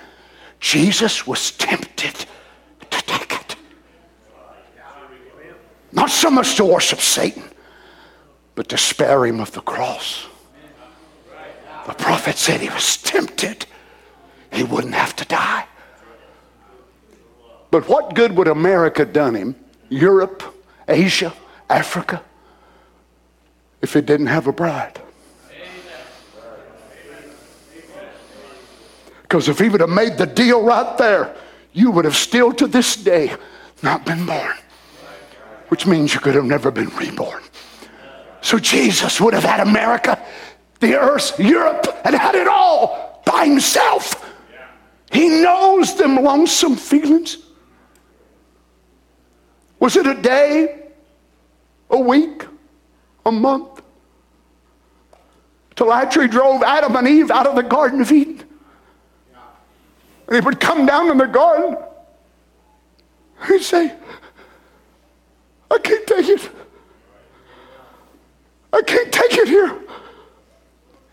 Jesus was tempted to take it? Not so much to worship Satan, but to spare him of the cross. The prophet said he was tempted, he wouldn't have to die. But what good would America done him, Europe, Asia, Africa, if it didn't have a bride. Because if he would have made the deal right there, you would have still to this day not been born, which means you could have never been reborn. So Jesus would have had America, the earth, Europe, and had it all by himself. He knows them lonesome feelings. Was it a day, a week, a month? Till he drove Adam and Eve out of the Garden of Eden. And he would come down in the garden. He'd say, I can't take it. I can't take it here.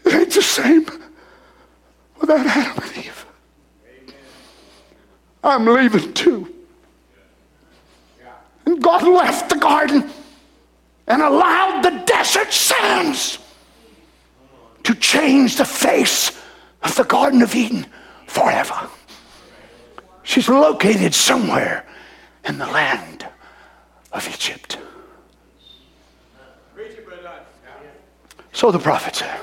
It ain't the same without Adam and Eve. Amen. I'm leaving too. And God left the garden and allowed the desert sands to change the face of the Garden of Eden forever. She's located somewhere in the land of Egypt. So the prophet said.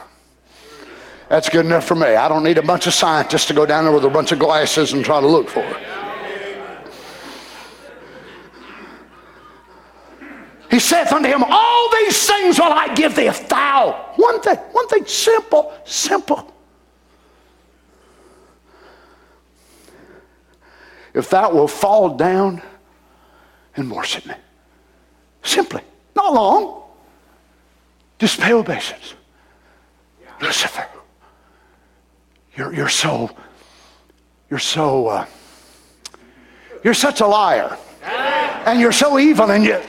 That's good enough for me. I don't need a bunch of scientists to go down there with a bunch of glasses and try to look for it. He saith unto him, All these things will I give thee if thou. One thing, one thing, simple, simple. if thou wilt fall down and worship me. Simply, not long. Just pay obeisance. Lucifer, you're, you're so, you're so, uh, you're such a liar. And you're so evil and you,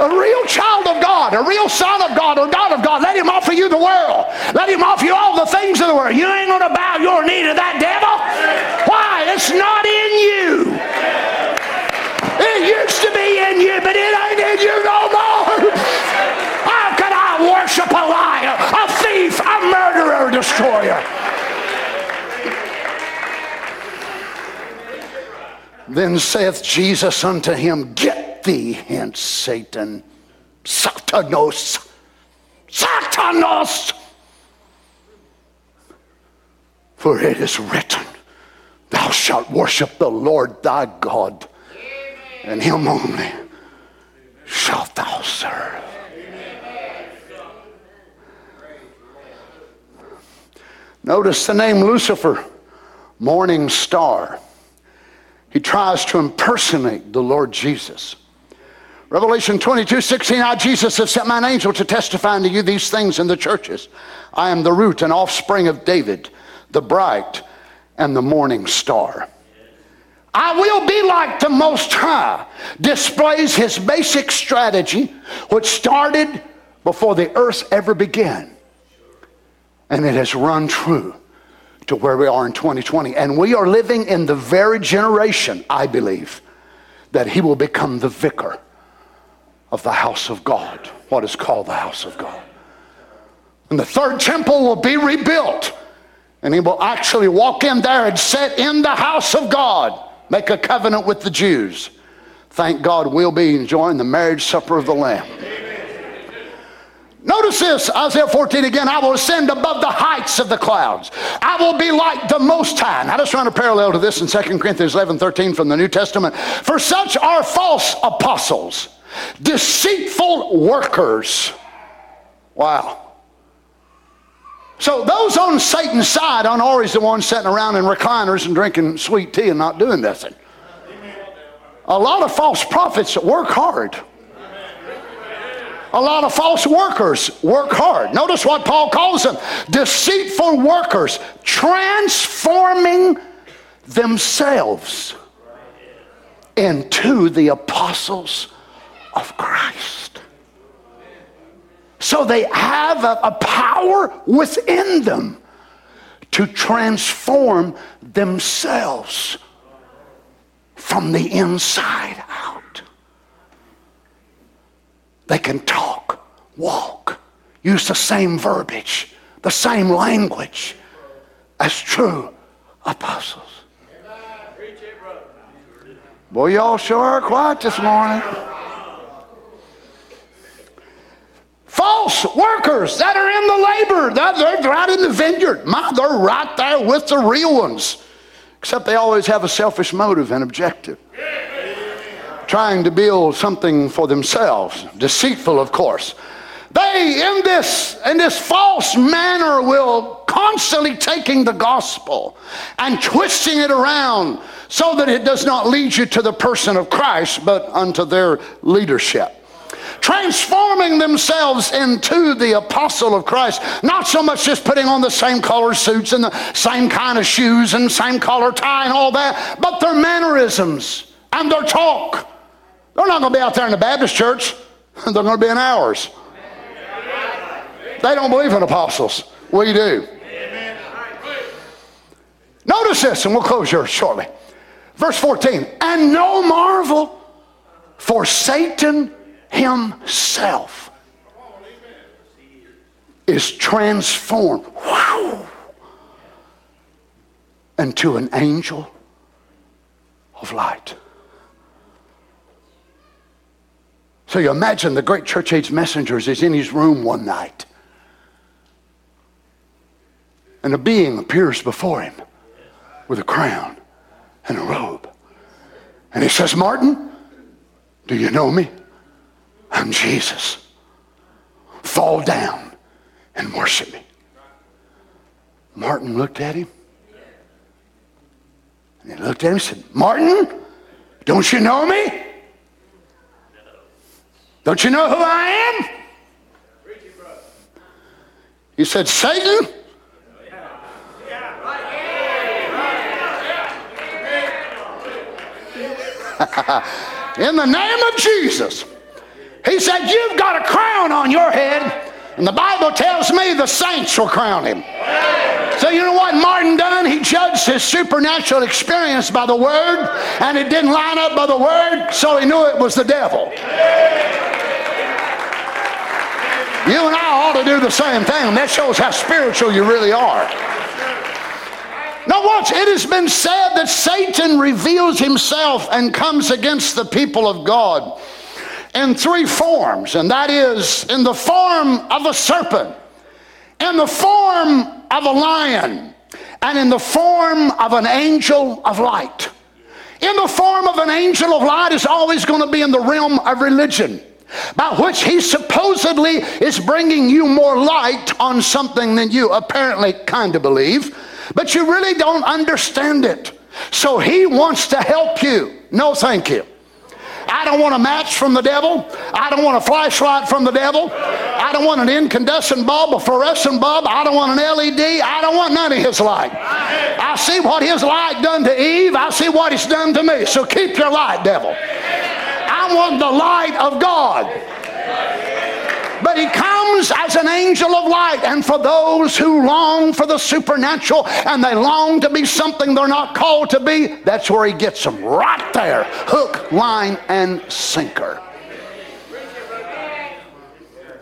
a real child of God, a real son of God, a God of God, let him offer you the world. Let him offer you all the things of the world. You ain't going to bow your knee to that devil. Why? It's not in you. It used to be in you, but it ain't in you no more. How can I worship a liar, a thief, a murderer, a destroyer? Then saith Jesus unto him, Get thee hence, Satan. Satanos. Satanos. For it is written, Thou shalt worship the Lord thy God, and him only shalt thou serve. Notice the name Lucifer, morning star. He tries to impersonate the Lord Jesus. Revelation 22, 16, I, Jesus, have sent mine angel to testify unto you these things in the churches. I am the root and offspring of David, the bright and the morning star. I will be like the Most High, displays his basic strategy, which started before the earth ever began. And it has run true to where we are in 2020. And we are living in the very generation, I believe, that he will become the vicar of the house of God, what is called the house of God. And the third temple will be rebuilt. And he will actually walk in there and sit in the house of God, make a covenant with the Jews. Thank God we'll be enjoying the marriage supper of the Lamb. Notice this, Isaiah 14 again. I will ascend above the heights of the clouds. I will be like the Most High. Now let's run a parallel to this in 2 Corinthians 11 13 from the New Testament. For such are false apostles deceitful workers. Wow. So those on Satan's side aren't always the ones sitting around in recliners and drinking sweet tea and not doing nothing. A lot of false prophets work hard. A lot of false workers work hard. Notice what Paul calls them deceitful workers, transforming themselves into the apostles of Christ. So they have a, a power within them to transform themselves from the inside out. They can talk, walk, use the same verbiage, the same language as true apostles. Boy, y'all sure are quiet this morning. False workers that are in the labor, they're right in the vineyard. My, they're right there with the real ones. Except they always have a selfish motive and objective. Trying to build something for themselves. Deceitful, of course. They, in this, in this false manner, will constantly taking the gospel and twisting it around so that it does not lead you to the person of Christ, but unto their leadership transforming themselves into the apostle of Christ. Not so much just putting on the same color suits and the same kind of shoes and same color tie and all that, but their mannerisms and their talk. They're not going to be out there in the Baptist church, they're going to be in ours. They don't believe in apostles. We do. Notice this, and we'll close here shortly. Verse 14, and no marvel, for Satan himself is transformed whew, into an angel of light. So you imagine the great church age messengers is in his room one night. And a being appears before him with a crown and a robe. And he says, Martin, do you know me? I'm Jesus. Fall down and worship me. Martin looked at him. And he looked at him and said, Martin, don't you know me? Don't you know who I am? He said, Satan. In the name of Jesus. He said, You've got a crown on your head. And the Bible tells me the saints will crown him. So you know what Martin done? He judged his supernatural experience by the word, and it didn't line up by the word, so he knew it was the devil. You and I ought to do the same thing. That shows how spiritual you really are. Now, watch, it has been said that Satan reveals himself and comes against the people of God in three forms, and that is in the form of a serpent, in the form of a lion, and in the form of an angel of light. In the form of an angel of light is always going to be in the realm of religion, by which he supposedly is bringing you more light on something than you apparently kind of believe, but you really don't understand it. So he wants to help you. No, thank you. I don't want a match from the devil. I don't want a flashlight from the devil. I don't want an incandescent bulb, a fluorescent bulb. I don't want an LED. I don't want none of his light. I see what his light done to Eve. I see what he's done to me. So keep your light, devil. I want the light of God. But he comes as an angel of light. And for those who long for the supernatural and they long to be something they're not called to be, that's where he gets them right there hook, line, and sinker.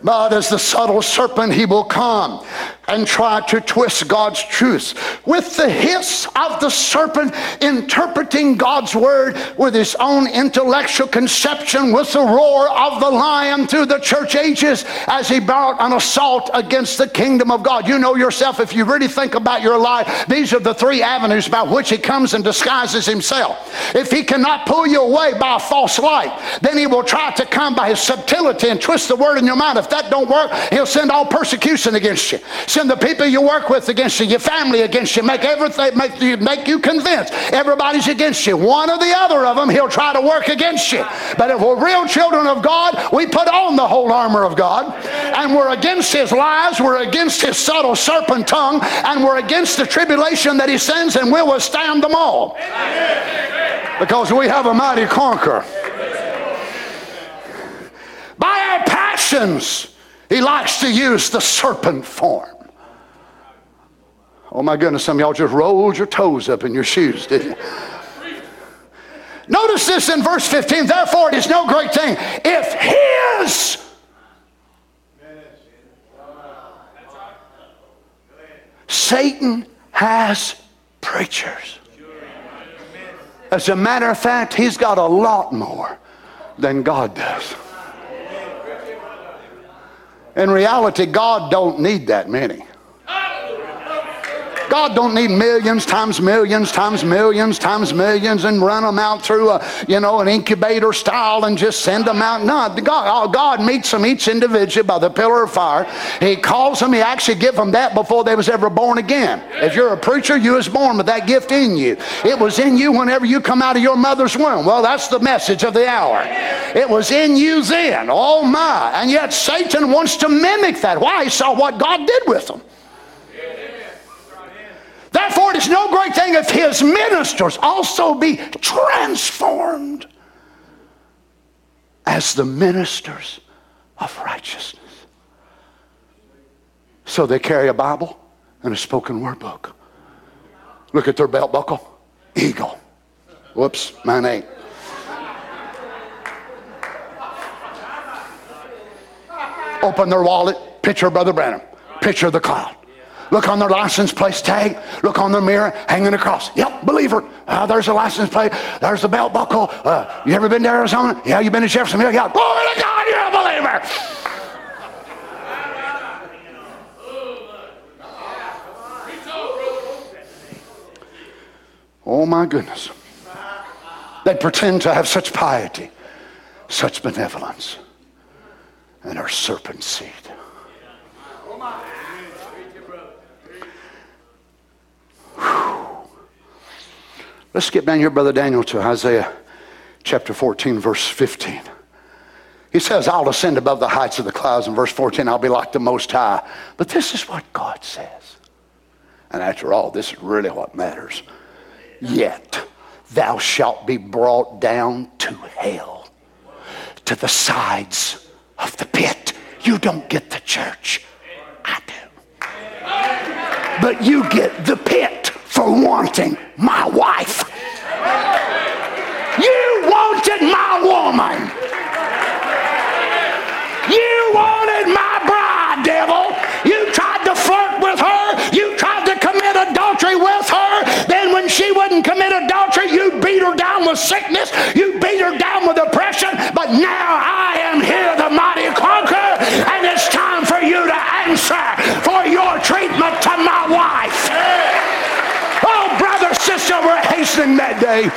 But as the subtle serpent, he will come and try to twist God's truth with the hiss of the serpent interpreting God's word with his own intellectual conception, with the roar of the lion through the church ages as he brought an assault against the kingdom of God. You know yourself, if you really think about your life, these are the three avenues by which he comes and disguises himself. If he cannot pull you away by a false light, then he will try to come by his subtlety and twist the word in your mind. If that don't work, he'll send all persecution against you send the people you work with against you, your family against you, make everything, make you, make you convinced everybody's against you. One or the other of them, he'll try to work against you. But if we're real children of God, we put on the whole armor of God, and we're against his lies, we're against his subtle serpent tongue, and we're against the tribulation that he sends, and we'll withstand them all. Because we have a mighty conqueror. Passions, he likes to use the serpent form. Oh my goodness, some y'all just rolled your toes up in your shoes, didn't you? Notice this in verse 15. Therefore, it is no great thing if his Satan has preachers. As a matter of fact, he's got a lot more than God does. In reality, God don't need that many. God don't need millions times millions times millions times millions and run them out through a, you know, an incubator style and just send them out. No, God, oh, God meets them each individual by the pillar of fire. He calls them. He actually gives them that before they was ever born again. If you're a preacher, you was born with that gift in you. It was in you whenever you come out of your mother's womb. Well, that's the message of the hour. It was in you then. Oh my. And yet Satan wants to mimic that. Why? He saw what God did with them. Therefore, it is no great thing if his ministers also be transformed as the ministers of righteousness. So they carry a Bible and a spoken word book. Look at their belt buckle. Eagle. Whoops, mine ain't. Open their wallet, picture Brother Branham, picture the cloud. Look on their license plate tag. Look on their mirror hanging across. Yep, believer. Uh, there's a license plate. There's the belt buckle. Uh, you ever been to Arizona? Yeah, you been to Jeffersonville? Yeah. Glory to God, you're a believer. Oh my goodness. They pretend to have such piety, such benevolence, and are serpent seed. Let's skip down here, Brother Daniel, to Isaiah chapter 14, verse 15. He says, I'll ascend above the heights of the clouds. In verse 14, I'll be like the Most High. But this is what God says. And after all, this is really what matters. Yet thou shalt be brought down to hell, to the sides of the pit. You don't get the church. I do. But you get the pit for wanting my wife. You wanted my woman. You wanted my bride, devil. You tried to flirt with her. You tried to commit adultery with her. Then, when she wouldn't commit adultery, you beat her down with sickness. You beat her down with oppression. But now I am were hastening that day.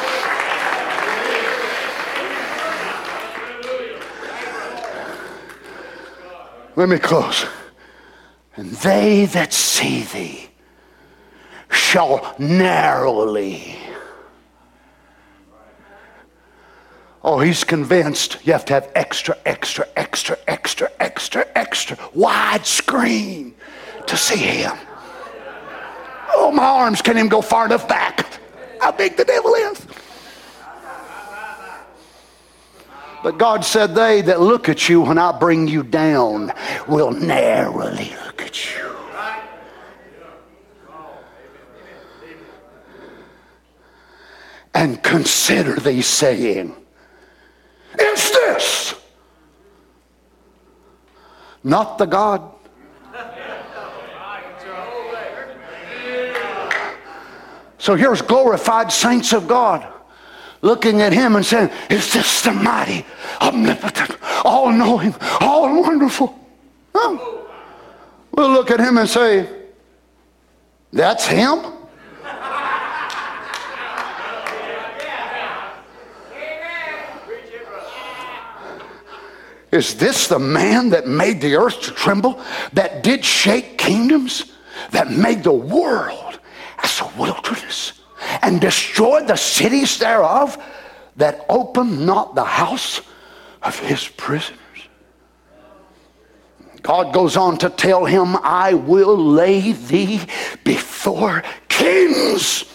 Let me close. And they that see thee shall narrowly. Oh, he's convinced you have to have extra, extra, extra, extra, extra, extra wide screen to see him. Oh, my arms can't even go far enough back. How big the devil is. But God said, They that look at you when I bring you down will narrowly look at you. And consider thee, saying, Is this not the God So here's glorified saints of God looking at him and saying, Is this the mighty, omnipotent, all knowing, all wonderful? Oh. We'll look at him and say, That's him? Is this the man that made the earth to tremble, that did shake kingdoms, that made the world? As a wilderness and destroyed the cities thereof that opened not the house of his prisoners. God goes on to tell him, I will lay thee before kings.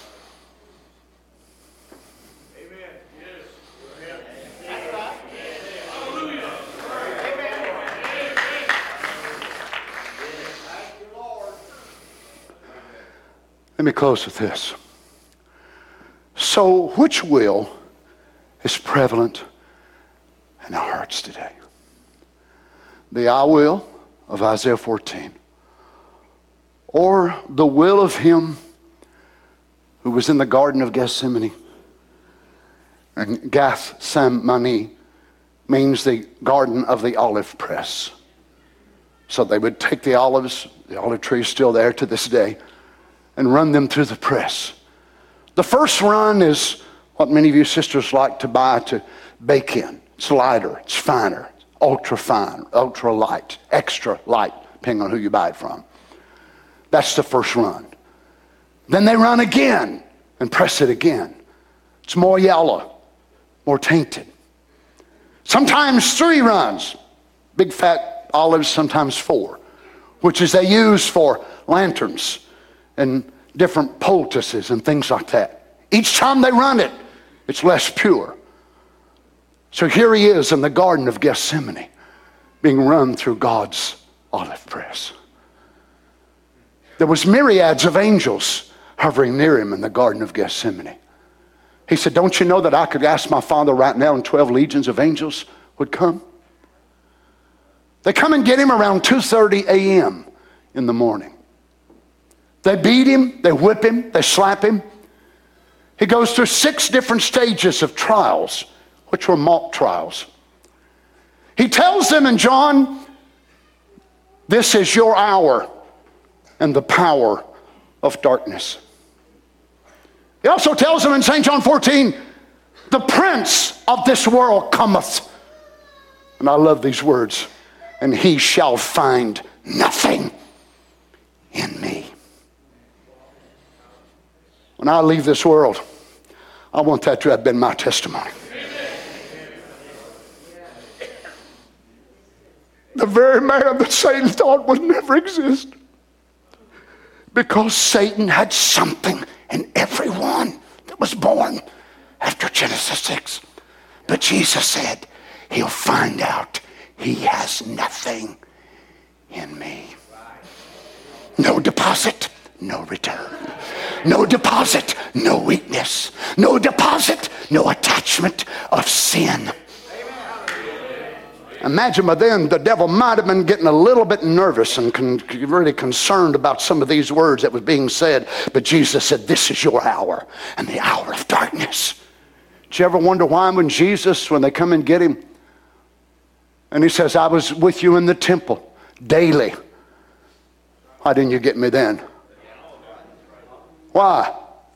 Let me close with this. So, which will is prevalent in our hearts today? The I will of Isaiah 14, or the will of Him who was in the Garden of Gethsemane And Gethsemane means the garden of the olive press. So they would take the olives, the olive tree is still there to this day, and run them through the press. The first run is what many of you sisters like to buy to bake in. It's lighter, it's finer, ultra fine, ultra light, extra light, depending on who you buy it from. That's the first run. Then they run again and press it again. It's more yellow, more tainted. Sometimes three runs, big fat olives, sometimes four, which is they use for lanterns and different poultices and things like that. Each time they run it, it's less pure. So here he is in the Garden of Gethsemane, being run through God's olive press. There was myriads of angels hovering near him in the Garden of Gethsemane. He said, Don't you know that I could ask my Father right now and 12 legions of angels would come? They come and get him around 2:30 a.m. in the morning. They beat him, they whip him, they slap him. He goes through six different stages of trials, which were mock trials. He tells them in John, This is your hour and the power of darkness. He also tells them in St. John 14, the prince of this world cometh. And I love these words. And he shall find nothing in me. When I leave this world, I want that to have been my testimony. The very man that Satan thought would never exist. Because Satan had something in everyone that was born after Genesis 6. But Jesus said, He'll find out he has nothing in me. No deposit, no return. No deposit, no weakness. No deposit, no attachment of sin. Imagine by then the devil might have been getting a little bit nervous and con- really concerned about some of these words that was being said. But Jesus said, This is your hour and the hour of darkness. Did you ever wonder why when Jesus, when they come and get him, and he says, I was with you in the temple daily. Why didn't you get me then? Why?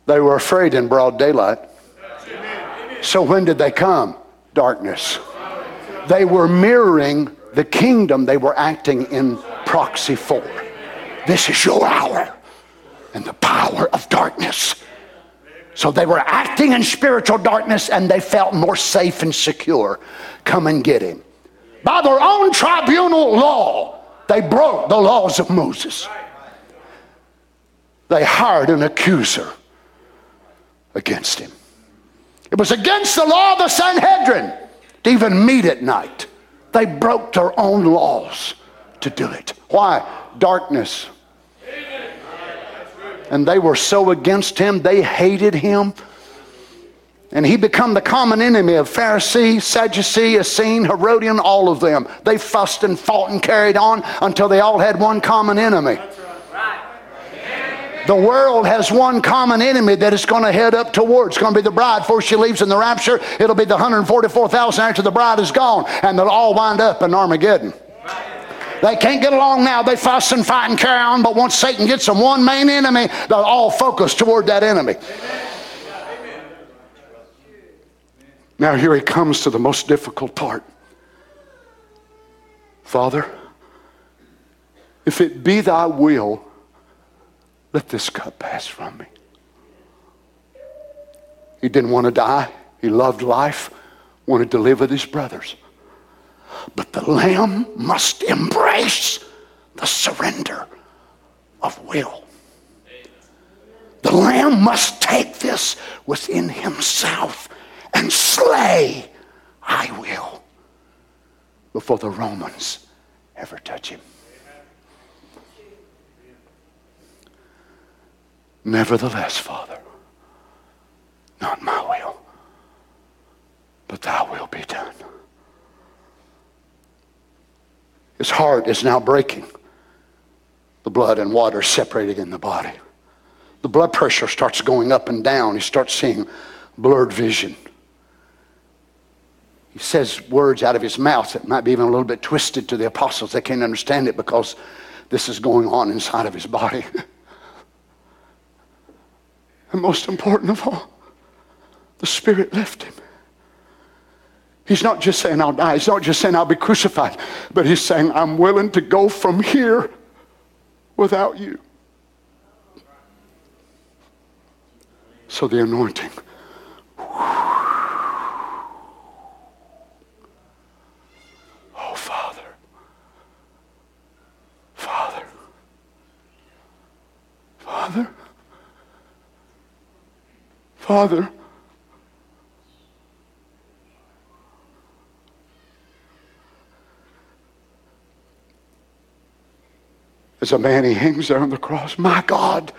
They were afraid in broad daylight. So when did they come? Darkness. They were mirroring the kingdom they were acting in proxy for. This is your hour and the power of darkness. So they were acting in spiritual darkness and they felt more safe and secure. Come and get him. By their own tribunal law, they broke the laws of Moses. They hired an accuser against him. It was against the law of the Sanhedrin to even meet at night. They broke their own laws to do it. Why? Darkness. And they were so against him, they hated him. And he become the common enemy of Pharisee, Sadducee, Essene, Herodian, all of them. They fussed and fought and carried on until they all had one common enemy. The world has one common enemy that it's going to head up towards. It's going to be the bride before she leaves in the rapture. It'll be the 144,000 after the bride is gone, and they'll all wind up in Armageddon. They can't get along now. They fuss and fight and carry on, but once Satan gets them one main enemy, they'll all focus toward that enemy. Now, here he comes to the most difficult part. Father, if it be thy will, let this cup pass from me. He didn't want to die. He loved life, wanted to live with his brothers. But the lamb must embrace the surrender of will. The lamb must take this within himself and slay, I will, before the Romans ever touch him. Nevertheless, Father, not my will, but thy will be done. His heart is now breaking. The blood and water separating in the body. The blood pressure starts going up and down. He starts seeing blurred vision. he says words out of his mouth that might be even a little bit twisted to the apostles. They can't understand it because this is going on inside of his body. and most important of all, the Spirit left him. He's not just saying, I'll die. He's not just saying, I'll be crucified. But he's saying, I'm willing to go from here without you. So the anointing. Oh, Father. Father. Father. Father. As a man, he hangs there on the cross. My God,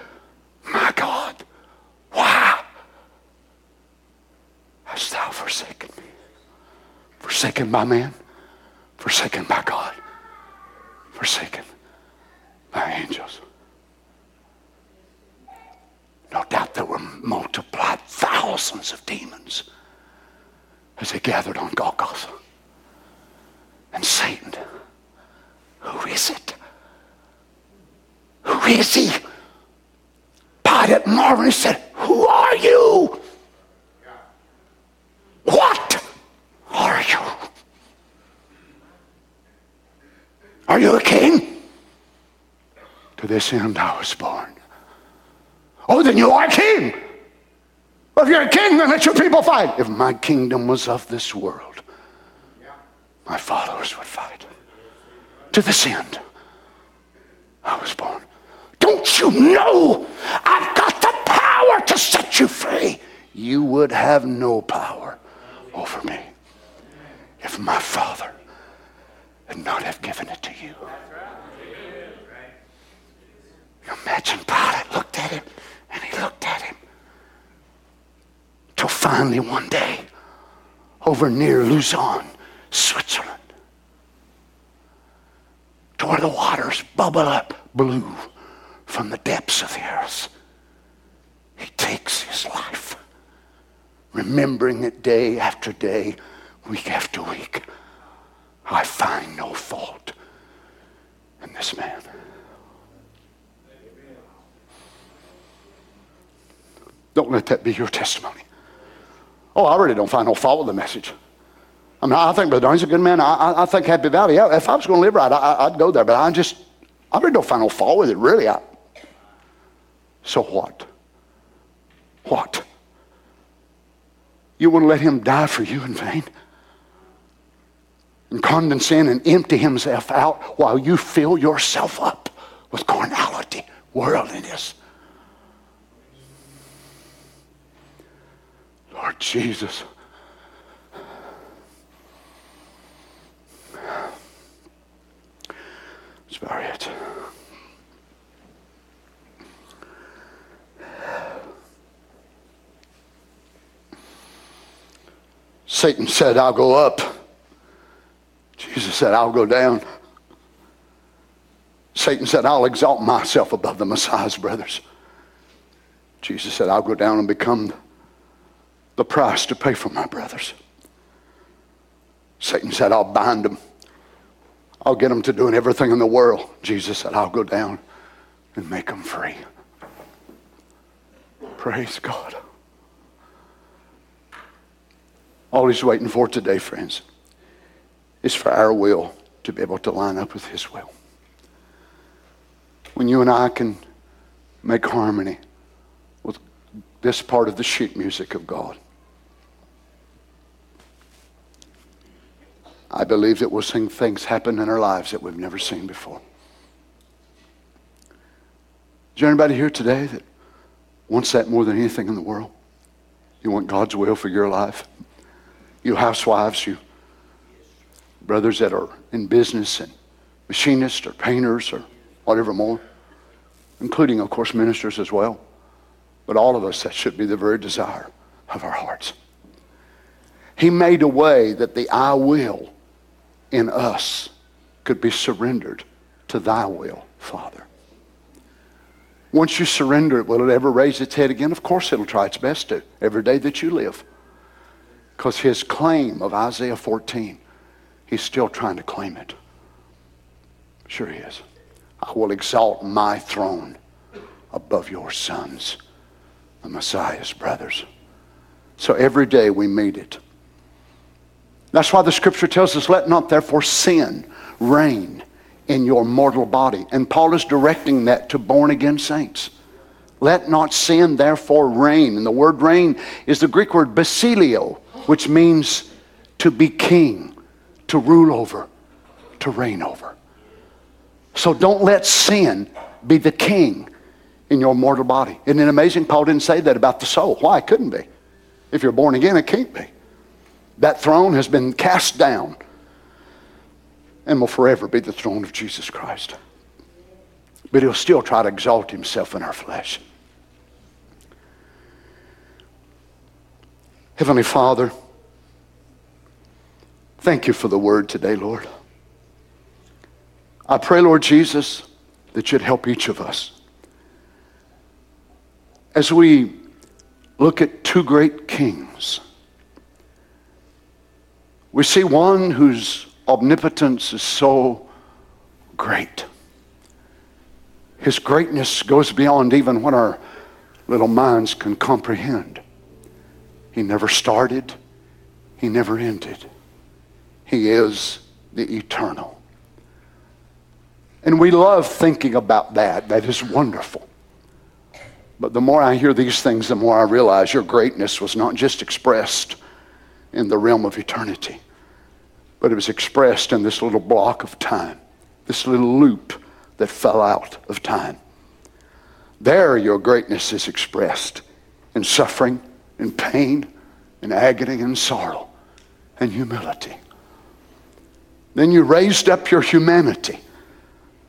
my God, why hast thou forsaken me? Forsaken by man, forsaken by God, forsaken by angels. No doubt there were multiplied thousands of demons as they gathered on Golgotha. And Satan, who is it? Who is he? Pilate and said, Who are you? What are you? Are you a king? To this end I was born. Oh, then you are king. Well, if you're a king, then let your people fight. If my kingdom was of this world, my followers would fight. To this end, I was born. Don't you know I've got the power to set you free? You would have no power over me if my Father had not have given it to you. You imagine Pilate looked at him and he looked at him. Till finally one day, over near Lucerne, Switzerland, to where the waters bubble up blue from the depths of the earth. He takes his life, remembering it day after day, week after week. I find no fault in this man. Don't let that be your testimony. Oh, I really don't find no fault with the message. I mean, I think Brother Darn's a good man. I, I, I think Happy Valley, yeah, if I was going to live right, I, would go there. But I just, I really don't find no fault with it, really. I, so what? What? You want to let him die for you in vain? And condescend and empty himself out while you fill yourself up with carnality, worldliness. Lord Jesus. That's about it. Satan said, I'll go up. Jesus said, I'll go down. Satan said, I'll exalt myself above the Messiah's brothers. Jesus said, I'll go down and become the price to pay for my brothers. Satan said, I'll bind them. I'll get them to doing everything in the world. Jesus said, I'll go down and make them free. Praise God. All he's waiting for today, friends, is for our will to be able to line up with his will. When you and I can make harmony with this part of the sheet music of God, I believe that we'll see things happen in our lives that we've never seen before. Is there anybody here today that wants that more than anything in the world? You want God's will for your life? You housewives, you brothers that are in business and machinists or painters or whatever more, including, of course, ministers as well. But all of us, that should be the very desire of our hearts. He made a way that the I will in us could be surrendered to thy will, Father. Once you surrender it, will it ever raise its head again? Of course, it'll try its best to every day that you live Because his claim of Isaiah 14, he's still trying to claim it. Sure he is. I will exalt my throne above your sons, the Messiah's brothers. So every day we meet it. That's why the scripture tells us, let not therefore sin reign in your mortal body. And Paul is directing that to born again saints. Let not sin therefore reign. And the word reign is the Greek word basilio, which means to be king, to rule over, to reign over. So don't let sin be the king in your mortal body. Isn't it amazing? Paul didn't say that about the soul. Why? It couldn't be. If you're born again, it can't be. That throne has been cast down and will forever be the throne of Jesus Christ. But he'll still try to exalt himself in our flesh. Heavenly Father, thank you for the word today, Lord. I pray, Lord Jesus, that you'd help each of us. As we look at two great kings, we see one whose omnipotence is so great. His greatness goes beyond even what our little minds can comprehend. He never started, He never ended. He is the eternal. And we love thinking about that. That is wonderful. But the more I hear these things, the more I realize your greatness was not just expressed in the realm of eternity, but it was expressed in this little block of time, this little loop that fell out of time. There, your greatness is expressed in suffering in pain in agony and sorrow and humility. Then you raised up your humanity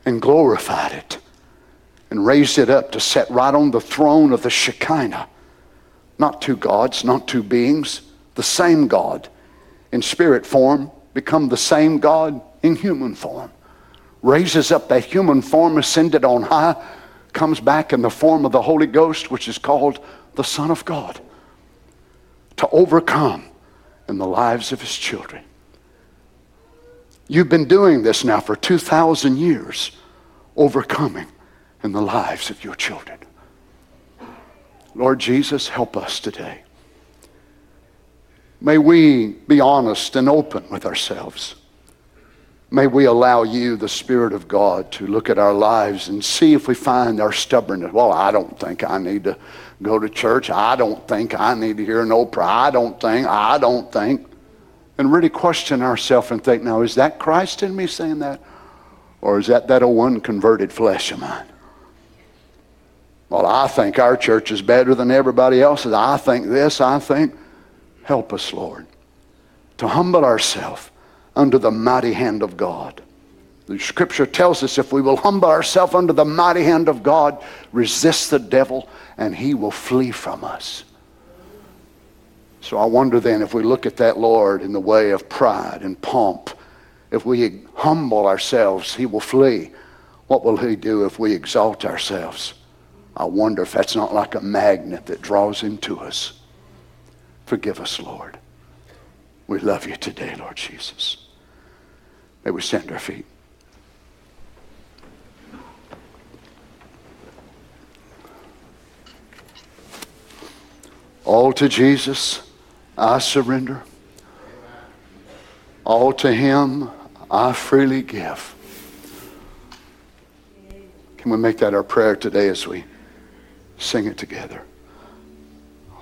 and glorified it and raised it up to set right on the throne of the Shekinah. Not two gods, not two beings, the same God in spirit form, become the same God in human form. Raises up that human form, ascended on high, comes back in the form of the Holy Ghost, which is called the Son of God to overcome in the lives of his children. You've been doing this now for 2,000 years, overcoming in the lives of your children. Lord Jesus, help us today. May we be honest and open with ourselves. May we allow you, the Spirit of God, to look at our lives and see if we find our stubbornness. Well, I don't think I need to go to church. I don't think I need to hear no prayer. I don't think, I don't think. And really question ourselves and think, now, is that Christ in me saying that? Or is that that old unconverted flesh of mine? Well, I think our church is better than everybody else's. I think this, I think. Help us, Lord, to humble ourselves under the mighty hand of God. The scripture tells us if we will humble ourselves under the mighty hand of God, resist the devil, and he will flee from us. So I wonder then if we look at that Lord in the way of pride and pomp, if we humble ourselves, he will flee. What will he do if we exalt ourselves? I wonder if that's not like a magnet that draws him to us. Forgive us, Lord. We love you today, Lord Jesus. May we stand our feet. All to Jesus I surrender. All to Him I freely give. Can we make that our prayer today as we sing it together?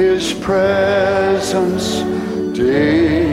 His presence daily.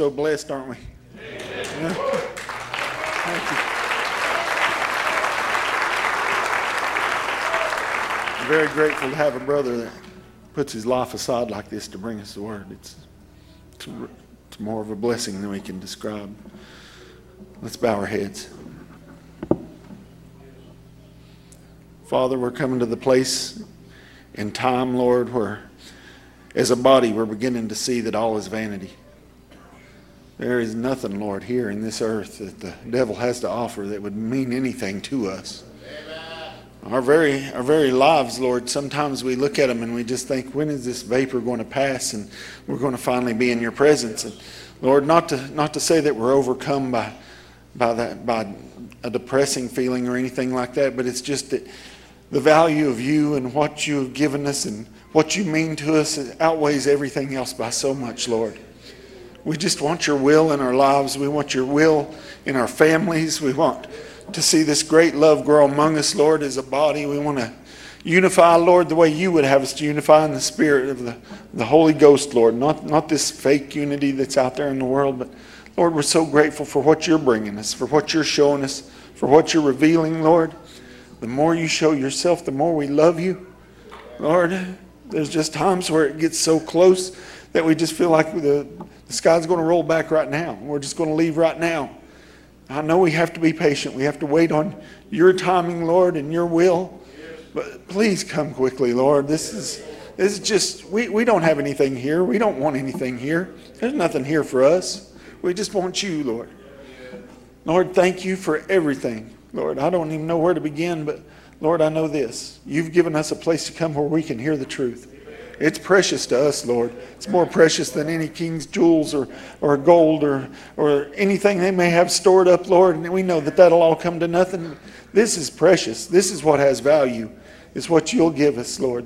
So blessed, aren't we? Yeah. Thank you. I'm very grateful to have a brother that puts his life aside like this to bring us the word. It's, it's, it's more of a blessing than we can describe. Let's bow our heads. Father, we're coming to the place in time, Lord, where as a body we're beginning to see that all is vanity. There is nothing, Lord, here in this earth that the devil has to offer that would mean anything to us. Our very, our very lives, Lord, sometimes we look at them and we just think, when is this vapor going to pass and we're going to finally be in your presence? And Lord, not to, not to say that we're overcome by, by, that, by a depressing feeling or anything like that, but it's just that the value of you and what you have given us and what you mean to us outweighs everything else by so much, Lord. We just want your will in our lives. We want your will in our families. We want to see this great love grow among us, Lord, as a body. We want to unify, Lord, the way you would have us to unify in the spirit of the, the Holy Ghost, Lord. Not, not this fake unity that's out there in the world, but Lord, we're so grateful for what you're bringing us, for what you're showing us, for what you're revealing, Lord. The more you show yourself, the more we love you. Lord, there's just times where it gets so close that we just feel like the, the sky's going to roll back right now. We're just going to leave right now. I know we have to be patient. We have to wait on your timing, Lord, and your will. But please come quickly, Lord. This is this is just we, we don't have anything here. We don't want anything here. There's nothing here for us. We just want you, Lord. Lord, thank you for everything. Lord, I don't even know where to begin, but Lord, I know this. You've given us a place to come where we can hear the truth. It's precious to us, Lord. It's more precious than any king's jewels or, or gold or, or anything they may have stored up, Lord. And we know that that'll all come to nothing. This is precious. This is what has value. It's what you'll give us, Lord.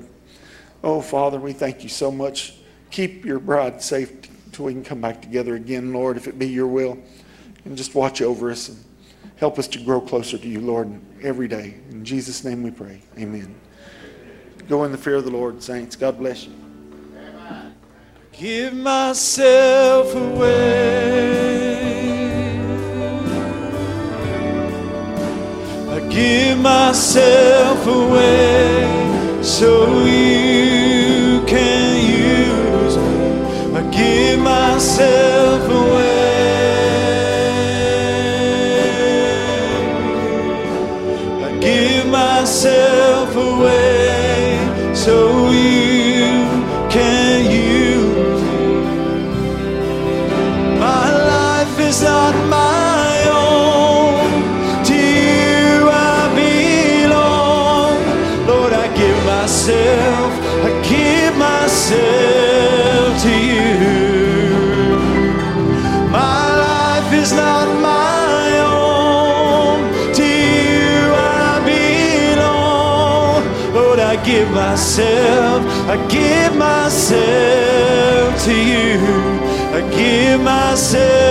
Oh, Father, we thank you so much. Keep your bride safe till we can come back together again, Lord, if it be your will. And just watch over us and help us to grow closer to you, Lord, every day. In Jesus' name we pray. Amen. Go in the fear of the Lord, saints. God bless you. Give myself away. I give myself away so you can use me. I give myself away. So I give myself to you. I give myself